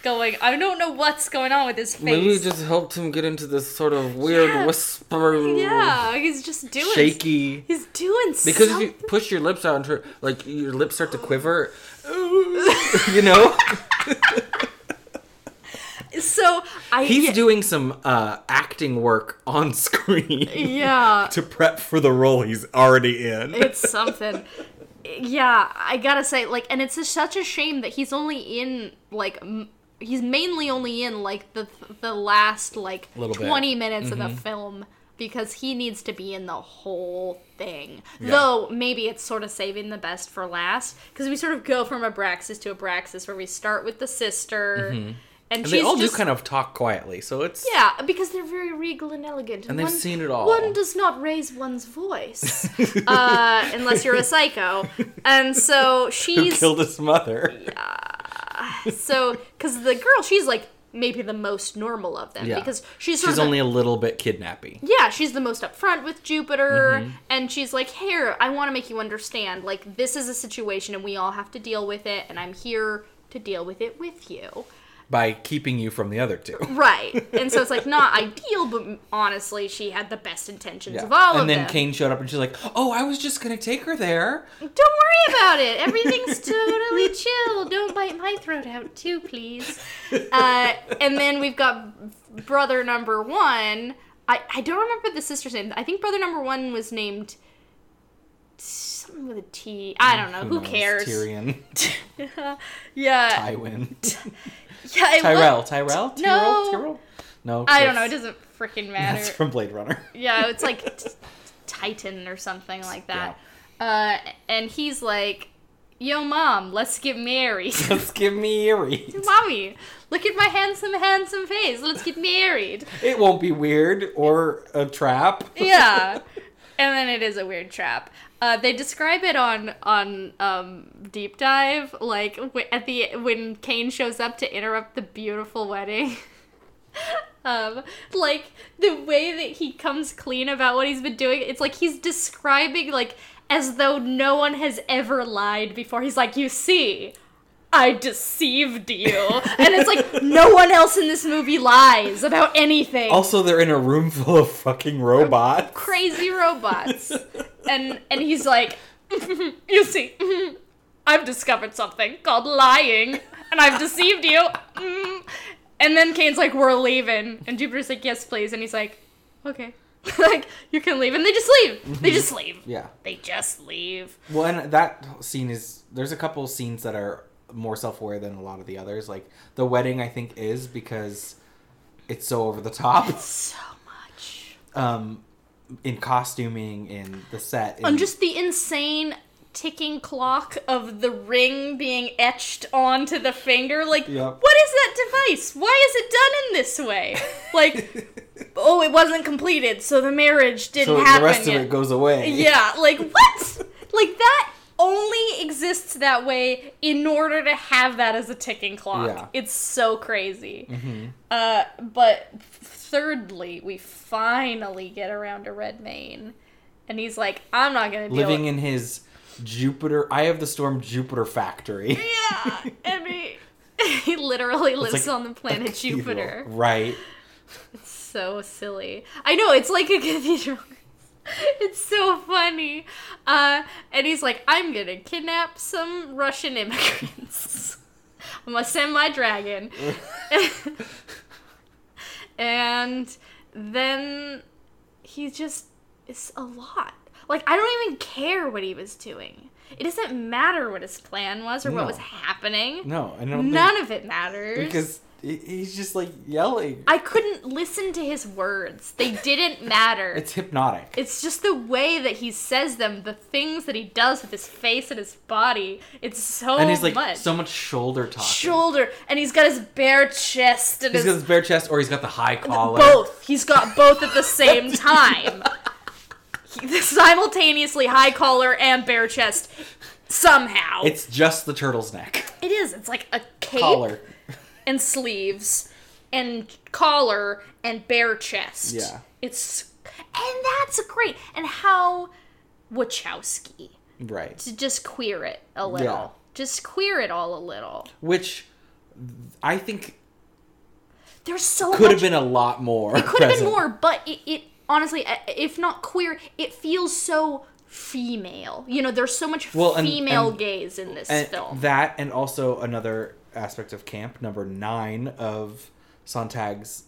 going, I don't know what's going on with his face. Maybe it just helped him get into this sort of weird Yeah. whisper. yeah, he's just doing Shaky. He's doing Because something. if you push your lips out and try, like your lips start to quiver, you know, So I he's doing some uh, acting work on screen yeah, to prep for the role he's already in. it's something. Yeah, I gotta say, like, and it's just such a shame that he's only in like m- he's mainly only in like the the last like Little bit. twenty minutes of Mm-hmm. the film because he needs to be in the whole thing. Yeah. Though maybe it's sort of saving the best for last because we sort of go from Abraxas to Abraxas where we start with the sister and, Mm-hmm. and she's they all just do kind of talk quietly, so it's Yeah, because they're very regal and elegant. And they've one, seen it all. One does not raise one's voice uh, unless you're a psycho. And so who she's killed his mother. so because the girl, she's like maybe the most normal of them Yeah. because she's sort She's of only a little bit kidnappy. yeah, she's the most upfront with Jupiter, Mm-hmm. and she's like, "Here, I want to make you understand. Like, this is a situation, and we all have to deal with it, and I'm here to deal with it with you." By keeping you from the other two. Right, and so it's like not ideal, but honestly, she had the best intentions Yeah. of all and of them. And then. Kane showed up and she's like, "Oh, I was just gonna take her there." Don't worry about it. Everything's totally chill. Don't bite my throat out too, please. Uh, and then we've got brother number one. I, I don't remember the sister's name. I think brother number one was named something with a T. I don't know. Who, knows? cares? Tyrion, Yeah. Tywin, yeah it Tyrell, was- Tyrell, Tyrell, No. Tyrell. No, I don't know. It doesn't freaking matter. That's from Blade Runner. Yeah, it's like t- Titan or something like that. Uh, and he's like, "Yo, mom, let's get married." Let's get me Eerie. Mommy, look at my handsome, handsome face. Let's get married. It won't be weird or a trap. Yeah. And then it is a weird trap. Uh, they describe it on on um, deep dive, like w- at the when Kane shows up to interrupt the beautiful wedding. um, like the way that he comes clean about what he's been doing, it's like he's describing like as though no one has ever lied before. He's like, you see. I deceived you. And it's like no one else in this movie lies about anything. Also, they're in a room full of fucking robots. crazy robots. and and he's like, you see, I've discovered something called lying, and I've deceived you. Mm. And then Kane's like, we're leaving, and Jupiter's like, yes, please, and he's like, okay, like you can leave, and they just leave. They just leave. Yeah. They just leave. Well, and that scene is there's a couple scenes that are more self-aware than a lot of the others. Like the wedding, I think is because it's so over the top. It's So much. Um, in costuming, in the set, in, And just the insane ticking clock of the ring being etched onto the finger. Like, Yep. what is that device? Why is it done in this way? Like, oh, it wasn't completed, so the marriage didn't happen. so happen the rest yet. of it goes away. yeah, like what? like that only exists that way in order to have that as a ticking clock. Yeah. It's so crazy. Uh, but thirdly, we finally get around to Redmayne, and he's like, "I'm not gonna living in his Jupiter, Eye of the Storm Jupiter factory. yeah." And he, he literally lives like on the planet. Jupiter. Right. It's so silly. I know it's like a cathedral. It's so funny. Uh, and he's like, I'm gonna kidnap some Russian immigrants. I'm gonna send my dragon. and then he just it's a lot. Like I don't even care what he was doing. It doesn't matter what his plan was or what was happening. No, I don't None think, of it matters. because he's just like yelling. I couldn't listen to his words. They didn't matter. It's hypnotic. It's just the way that he says them, the things that he does with his face and his body. It's so and he's like much. so much shoulder talking. shoulder, and he's got his bare chest and He's his got his bare chest, or he's got the high collar. both. He's got both at the same time. He- simultaneously high collar and bare chest. Somehow, It's just the turtle's neck. it is. It's like a cape Collar. And sleeves and collar and bare chest. Yeah. It's and that's great. And how Wachowski Right. to just queer it a little. Yeah. Just queer it all a little. Which I think There's so could much. have been a lot more. it could have been more, but it, it honestly, uh, if not queer, it feels so female. You know, there's so much Well, and- female and- gaze in this and film. That and also another aspect of camp, number nine of Sontag's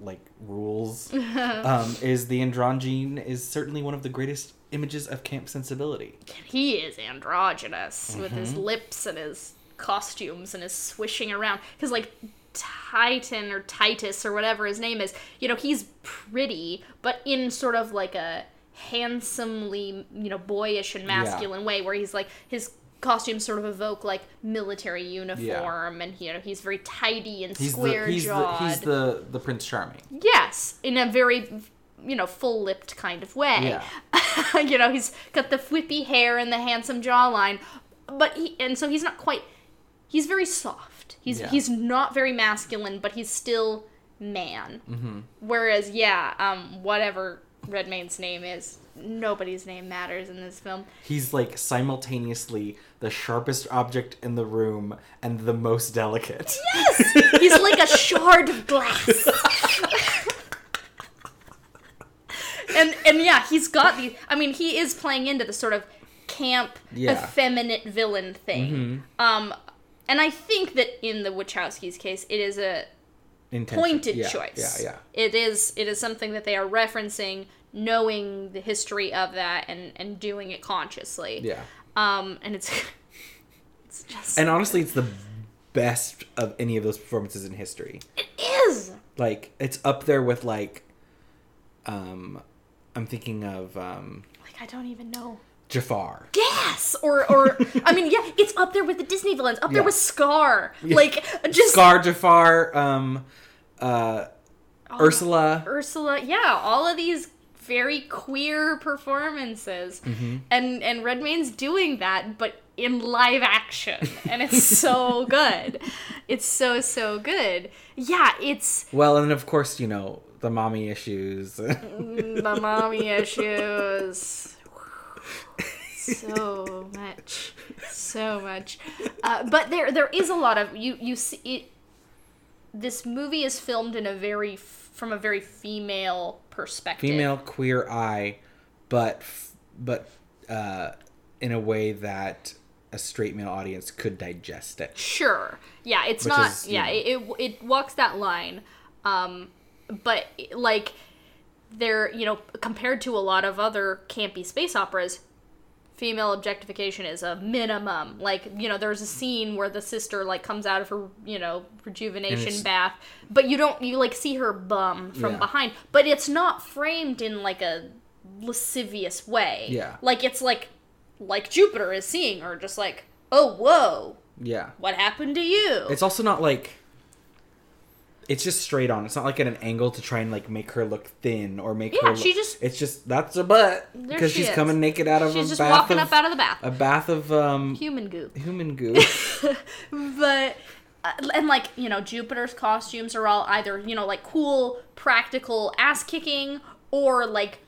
like rules, um, is the androgyne is certainly one of the greatest images of camp sensibility. he is androgynous with his Mm-hmm. lips and his costumes and his swishing around because like titan or titus or whatever his name is you know he's pretty but in sort of like a handsomely you know boyish and masculine way where he's like his costumes sort of evoke like military uniform and you know he's very tidy and He's square the he's the jawed he's the the Prince Charming. Yes, in a very, you know, full lipped kind of way. Yeah. you know, he's got the flippy hair and the handsome jawline, but he and so he's not quite. He's very soft. He's Yeah. he's not very masculine, but he's still man. Mm-hmm. Whereas, yeah, um, whatever Redmayne's name is, nobody's name matters in this film. He's like simultaneously the sharpest object in the room and the most delicate. Yes, he's like a shard of glass. and and yeah, he's got the. I mean, he is playing into the sort of camp, Yeah. effeminate villain thing. Um, and I think that in the Wachowskis' case, it is a Intention. pointed yeah, choice. Yeah, yeah. It is. It is something that they are referencing, knowing the history of that, and and doing it consciously. Yeah. Um, and it's. It's just. And honestly, it's the best of any of those performances in history. it is. Like it's up there with like um I'm thinking of um Like I don't even know. Jafar. Gas or or I mean yeah, it's up there with the Disney villains. Up there Yeah. with Scar. Like just Scar Jafar, um uh Oh, Ursula. Ursula. Yeah, all of these very queer performances. Mm-hmm. And and Redmayne's doing that but in live action and it's so good. It's so so good. Yeah, it's Well, and of course, you know, the mommy issues. the mommy issues. so much, so much. Uh, but there, there is a lot of you. You see it. This movie is filmed in a very from a very female perspective. Female queer eye, but f- but uh in a way that a straight male audience could digest it. Sure. Yeah, it's Which not. is, you yeah, know. it, it it walks that line. Um, but like there, you know, compared to a lot of other campy space operas, female objectification is a minimum. Like, you know, there's a scene where the sister like comes out of her, you know, rejuvenation bath, but you don't you like see her bum from Yeah. behind, but it's not framed in like a lascivious way. Yeah. Like it's like like Jupiter is seeing her just like, "Oh, whoa. Yeah. What happened to you?" It's also not like it's just straight on. It's not like at an angle to try and like make her look thin or make Yeah, her. Yeah, she just- It's just that's her butt because she she's is. coming naked out of She's a just bath walking of up out of the bath. a bath of um Human goop. human goo. but uh, and like you know jupiter's costumes are all either you know like cool practical ass kicking or like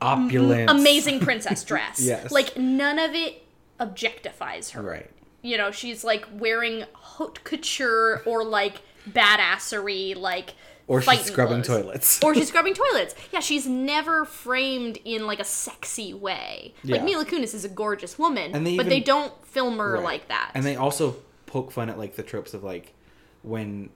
Opulence. amazing princess dress Yes. like none of it objectifies her Right. you know she's like wearing haute couture or like badassery like Or she's fighting scrubbing clothes. toilets. or she's scrubbing toilets. Yeah, she's never framed in like a sexy way. Like Yeah. Mila Kunis is a gorgeous woman, And they but even- they don't film her Right. like that. And they also poke fun at like the tropes of like when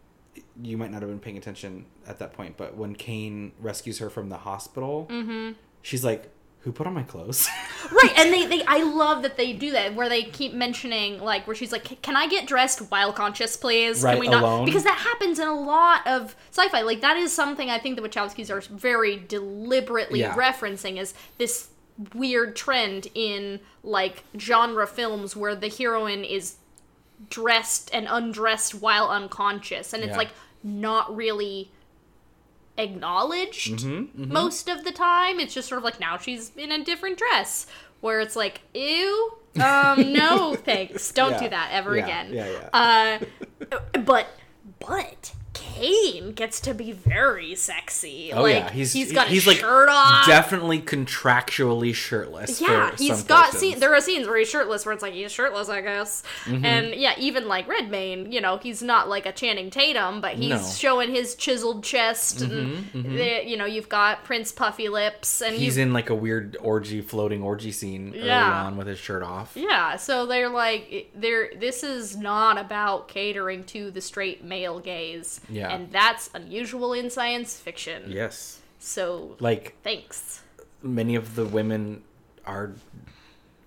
you might not have been paying attention at that point, but when Kane rescues her from the hospital, Mm-hmm. she's like, "Who put on my clothes?" right, and they, they I love that they do that where they keep mentioning like where she's like, "Can I get dressed while conscious, please? Right, Can we not?" alone. Because that happens in a lot of sci-fi. Like that is something I think the Wachowskis are very deliberately Yeah. referencing is this weird trend in like genre films where the heroine is dressed and undressed while unconscious and it's Yeah. like not really acknowledged Mm-hmm, most of the time it's just sort of like now she's in a different dress where it's like ew um no thanks don't Yeah. do that ever Yeah, again yeah, yeah. uh but but Kane gets to be very sexy. Oh like, yeah, he's he's got he's his like shirt off. definitely contractually shirtless. yeah, for he's got scenes. There are scenes where he's shirtless, where it's like he's shirtless, I guess. Mm-hmm. And yeah, even like Redmayne, you know, he's not like a Channing Tatum, but he's No. Mm-hmm, showing his chiseled chest, and the- you know, you've got Prince Puffy Lips, and He's you in like a weird orgy, floating orgy scene early Yeah. on with his shirt off. Yeah, so they're like they're this is not about catering to the straight male gaze. Yeah. And that's unusual in science fiction. Yes, So like thanks. many of the women are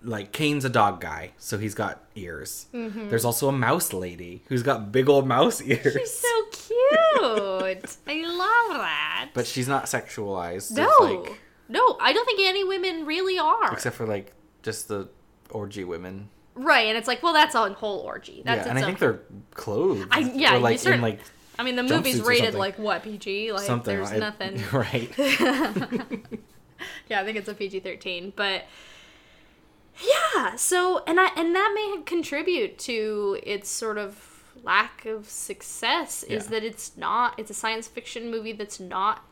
like Kane's a dog guy, so he's got ears. Mm-hmm. There's also a mouse lady who's got big old mouse ears. She's so cute. I love that. but she's not sexualized. no. Like no, I don't think any women really are. except for like just the orgy women. right, and it's like, well, that's a whole orgy. That's yeah, and I think they're clothed. I- yeah, or you like in like I mean, the movie's rated like what PG? Like something. there's nothing. right. Yeah, I think it's a PG thirteen, but yeah. So and I and that may contribute to its sort of lack of success is Yeah. that it's not. It's a science fiction movie that's not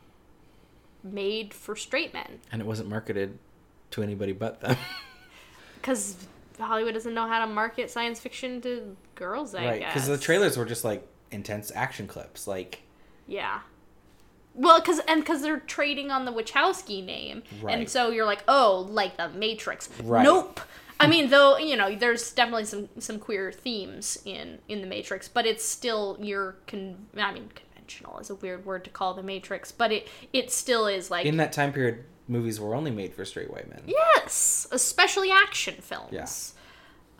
made for straight men and it wasn't marketed to anybody but them. because Hollywood doesn't know how to market science fiction to girls. I right. guess Because the trailers were just like intense action clips. Like Yeah. Well, because and because they're trading on the Wachowski name, and so you're like, oh, like the Matrix. Right. Nope. I mean, though you know, there's definitely some some queer themes in in the Matrix, but it's still your con. I mean, conventional is a weird word to call the Matrix, but it it still is like in that time period, movies were only made for straight white men. yes, especially action films. Yes.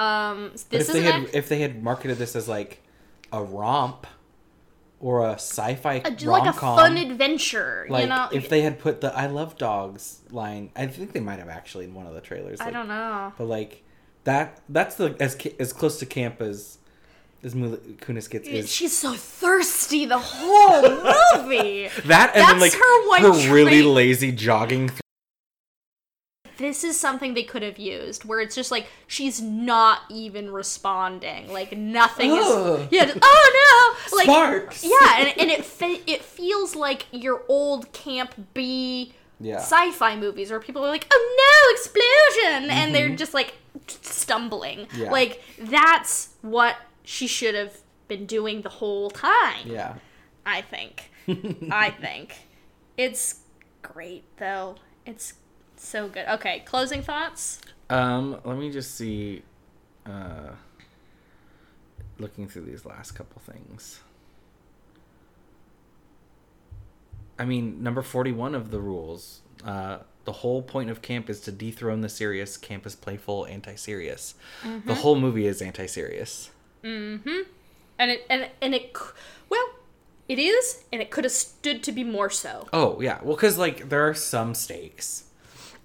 Yeah. Um, But this if is they had if they had marketed this as like a romp or a sci-fi rom like a fun adventure. like you know, if they had put the "I love dogs" line, I think they might have actually in one of the trailers. I don't know. But like that, that's the as as close to camp as as Mila Kunis gets. Is She's so thirsty the whole movie. that and then That's like her one really lazy jogging. Th- this is something they could have used where it's just like she's not even responding like nothing Ugh. is yeah just, oh no like Sparks. yeah and, and it fe- it feels like your old camp b Yeah. sci-fi movies where people are like oh no explosion and they're just like stumbling Mm-hmm. Yeah. like that's what she should have been doing the whole time yeah. I think. I think. It's great though. It's so good. Okay, closing thoughts? Um, let me just see. Uh, looking through these last couple things. I mean, number forty-one of the rules. Uh, the whole point of camp is to dethrone the serious. Camp is playful, anti-serious. The whole movie is anti-serious. Mm-hmm. And it and and it well, it is and it could have stood to be more so. Oh yeah, well, because like there are some stakes.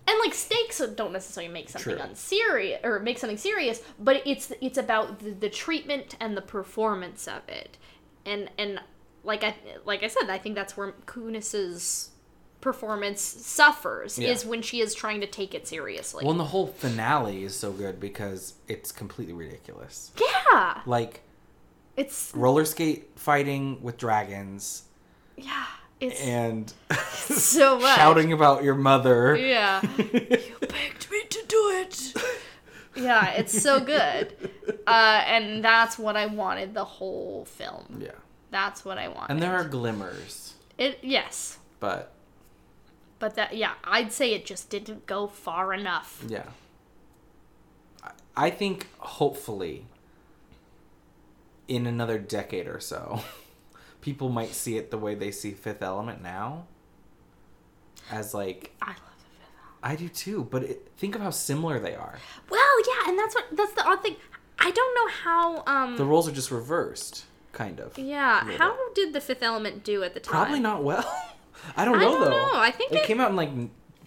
And like stakes don't necessarily make something True. unserious or make something serious, but it's it's about the, the treatment and the performance of it. And and like I like I said, I think that's where Kunis's performance suffers Yeah. is when she is trying to take it seriously. Well, and the whole finale is so good because it's completely ridiculous. yeah. Like It's roller skate fighting with dragons yeah, it's and so much. shouting about your mother. Yeah. you begged me to do it. Yeah, it's so good. Uh, and that's what I wanted the whole film. Yeah. That's what I wanted. And there are glimmers, it yes. but But that yeah, I'd say it just didn't go far enough. yeah. I- I think hopefully in another decade or so, people might see it the way they see Fifth Element now. As like I love the fifth. I do too, but it, think of how similar they are. Well, yeah, and that's what that's the odd thing. I don't know how um The roles are just reversed, kind of. yeah, how bit. did the fifth element do at the time? Probably not well. I don't I know don't though. know. I think it, it- came out in like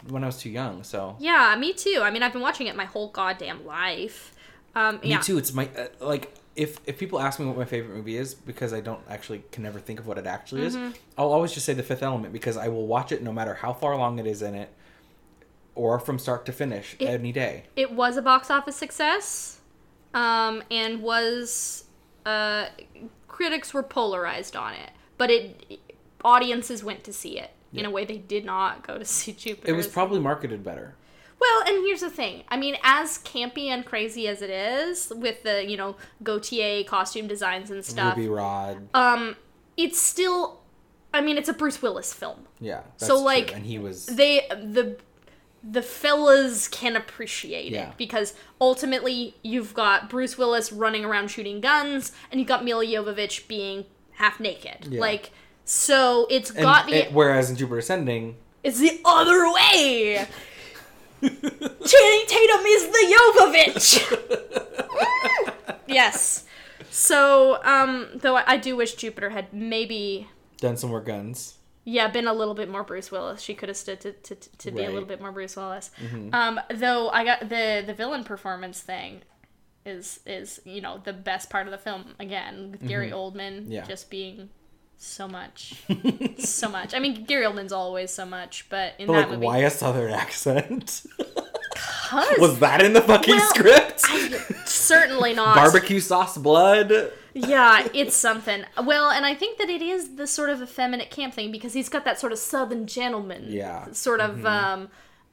when I was too young, so. Yeah, me too. I mean, I've been watching it my whole goddamn life. Um, Me yeah. too. It's my uh, like if if people ask me what my favorite movie is because I don't actually can never think of what it actually Mm-hmm. is, I'll always just say The Fifth Element because I will watch it no matter how far along it is in it, or from start to finish It- any day. it was a box office success um, and was uh, critics were polarized on it but it audiences went to see it in a way they did not go to see Jupiter. It was probably marketed better. Well, and here's the thing. I mean, as campy and crazy as it is with the, you know, Gaultier costume designs and stuff, Ruby Rhod. um, it's still I mean, it's a Bruce Willis film. yeah. So, true. like, and he was They the the fellas can appreciate Yeah. it because ultimately you've got Bruce Willis running around shooting guns and you've got Milla Jovovich being half naked. Yeah. Like so it's and, got the and- whereas in Jupiter Ascending, it's the other way. Channing Tatum is the Jovovich. yes. So, um, though I, I do wish Jupiter had maybe, done some more guns. yeah, been a little bit more Bruce Willis. She could have stood to, to, to be a little bit more Bruce Willis. Um, though I got the the villain performance thing is is you know the best part of the film again with Gary Oldman Yeah. just being so much, so much. I mean, Gary Oldman's always so much, but in But that like, movie, why a southern accent? Was that in the fucking Well, script? certainly not Barbecue sauce blood. Yeah, it's something. Well, and I think that it is the sort of effeminate camp thing because he's got that sort of southern gentleman. Yeah. Sort of. Um.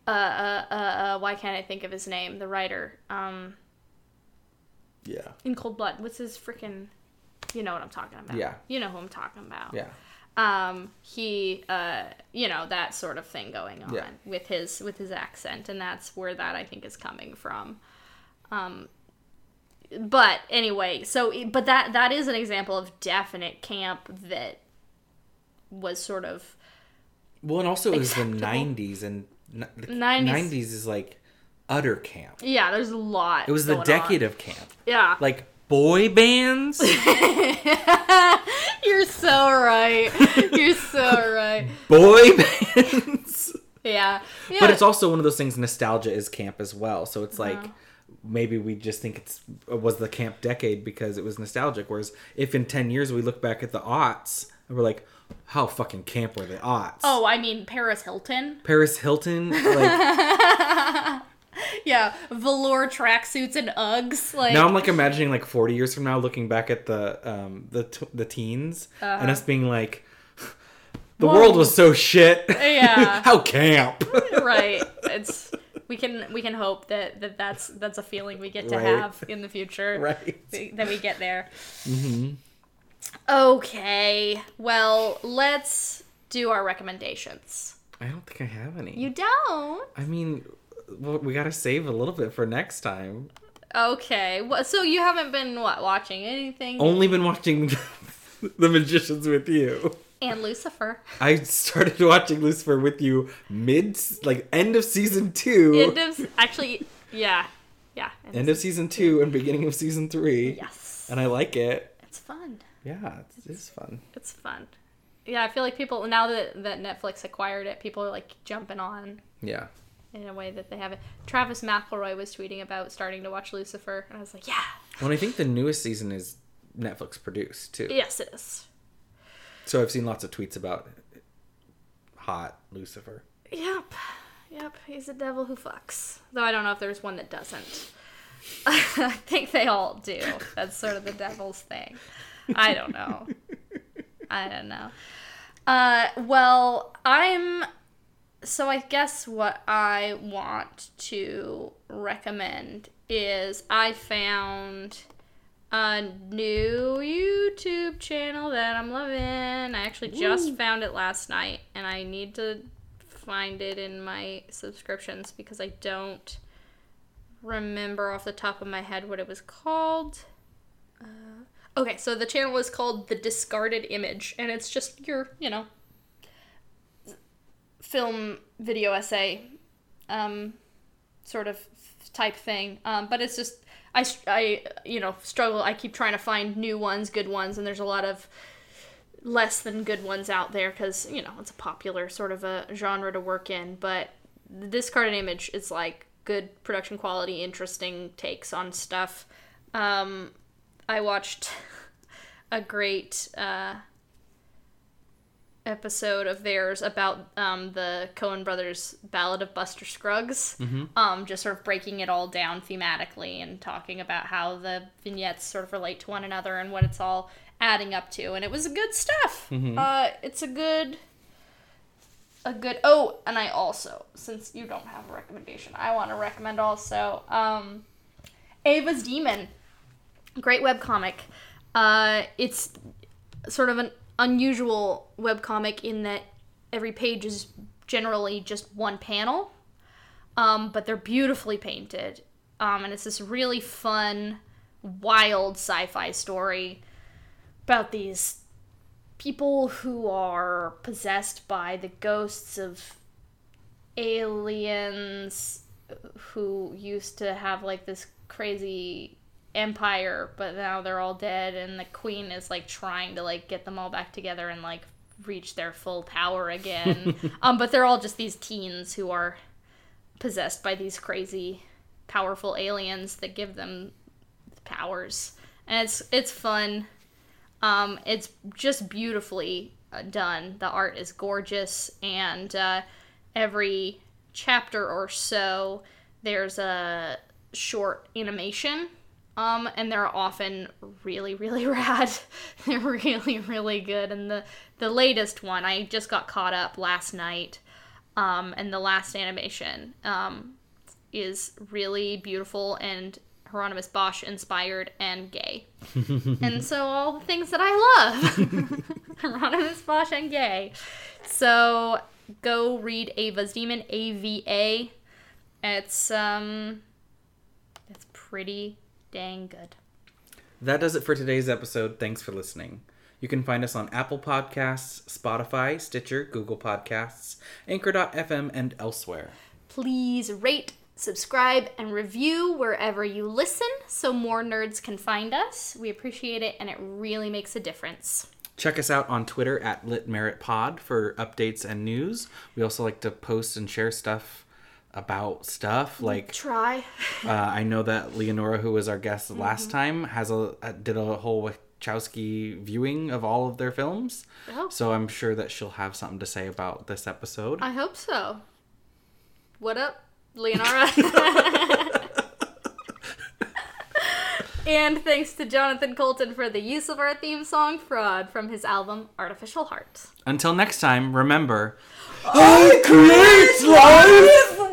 Uh, uh, uh, uh. Why can't I think of his name? The writer. Um. Yeah. In Cold Blood. What's his freaking? You know what I'm talking about. Yeah. You know who I'm talking about. Yeah. Um. He. Uh. You know that sort of thing going on Yeah. with his with his accent, and that's where that I think is coming from. Um. But anyway, so but that that is an example of definite camp that was sort of Well, and also it was the '90s, and the 90s. '90s is like utter camp. yeah. There's a lot. It was the decade on. of camp. yeah. Like boy bands, You're so right. You're so right. boy bands. Yeah. yeah. But it's also one of those things. Nostalgia is camp as well. So it's like Uh-huh. maybe we just think it's it was the camp decade because it was nostalgic. Whereas if in ten years we look back at the aughts and we're like, how fucking camp were the aughts? Oh, I mean Paris Hilton. Paris Hilton, like Yeah, velour tracksuits and Uggs. Like now I'm like imagining like 40 years from now looking back at the um the t- the teens and us being like the Uh-huh. World was so shit. Yeah. How camp. right. It's we can we can hope that, that that's that's a feeling we get to Right. have in the future. right. That we get there. Mm-hmm. Okay. Well, let's do our recommendations. I don't think I have any. You don't? I mean, well, we got to save a little bit for next time. Okay. What? So you haven't been what watching anything? Only been watching The Magicians with you. and Lucifer. I started watching Lucifer with you mid like end of season 2. End of actually, yeah, yeah. end of season 2 and beginning of season 3. yes. And I like it. It's fun. Yeah, it is fun. It's fun. Yeah, I feel like people now that that Netflix acquired it, people are like jumping on Yeah. In a way that they haven't. Travis McElroy was tweeting about starting to watch Lucifer, and I was like, yeah, Well, I think the newest season is Netflix produced too. yes, it is. So I've seen lots of tweets about hot Lucifer. Yep, yep. He's a devil who fucks. Though I don't know if there's one that doesn't. I think they all do. That's sort of the devil's thing. I don't know. I don't know. Uh, well, I'm. So I guess what I want to recommend is I found a new YouTube channel that I'm loving. I actually just found it last night, and I need to find it in my subscriptions because I don't remember off the top of my head what it was called. Uh, okay, so the channel is called The Discarded Image, and it's just your, you know, film video essay um, sort of type thing. Um, but it's just, I, I you know, struggle. I keep trying to find new ones, good ones, and there's a lot of less than good ones out there because, you know, it's a popular sort of a genre to work in. But the discarded image is like good production quality, interesting takes on stuff. Um, I watched a great uh, episode of theirs about um, the Coen Brothers Ballad of Buster Scruggs. Um, just sort of breaking it all down thematically and talking about how the vignettes sort of relate to one another and what it's all adding up to, and it was good stuff. Mhm. Uh, it's a good, a good. Oh, and I also, since you don't have a recommendation, I want to recommend also um, Ava's Demon, great webcomic. Uh, it's sort of an unusual webcomic in that every page is generally just one panel, um, but they're beautifully painted. Um, and it's this really fun, wild sci fi story about these people who are possessed by the ghosts of aliens who used to have like this crazy empire but now they're all dead and the queen is like trying to like get them all back together and like reach their full power again. Um but they're all just these teens who are possessed by these crazy powerful aliens that give them powers. And it's it's fun. Um it's just beautifully uh, done. The art is gorgeous and uh, every chapter or so there's a short animation um, and they're often really, really rad. they're really, really good. And the the latest one, I just got caught up last night, um, and the last animation um, is really beautiful and Hieronymus Bosch inspired and gay. and so all the things that I love, Hieronymus Bosch and gay. So go read Ava's Demon, A V A. It's um, it's pretty dang good. That does it for today's episode. Thanks for listening. You can find us on Apple Podcasts, Spotify, Stitcher, Google Podcasts, Anchor.fm, and elsewhere. Please rate, subscribe, and review wherever you listen so more nerds can find us. We appreciate it and it really makes a difference. Check us out on Twitter at LitMeritPod for updates and news. We also like to post and share stuff about stuff like Try. uh, I know that Leonora, who was our guest last time, has a uh, did a whole Wachowski viewing of all of their films. Oh. So I'm sure that she'll have something to say about this episode. I hope so. What up, Leonora? and thanks to Jonathan Coulton for the use of our theme song Fraud from his album Artificial Heart. Until next time, remember I create life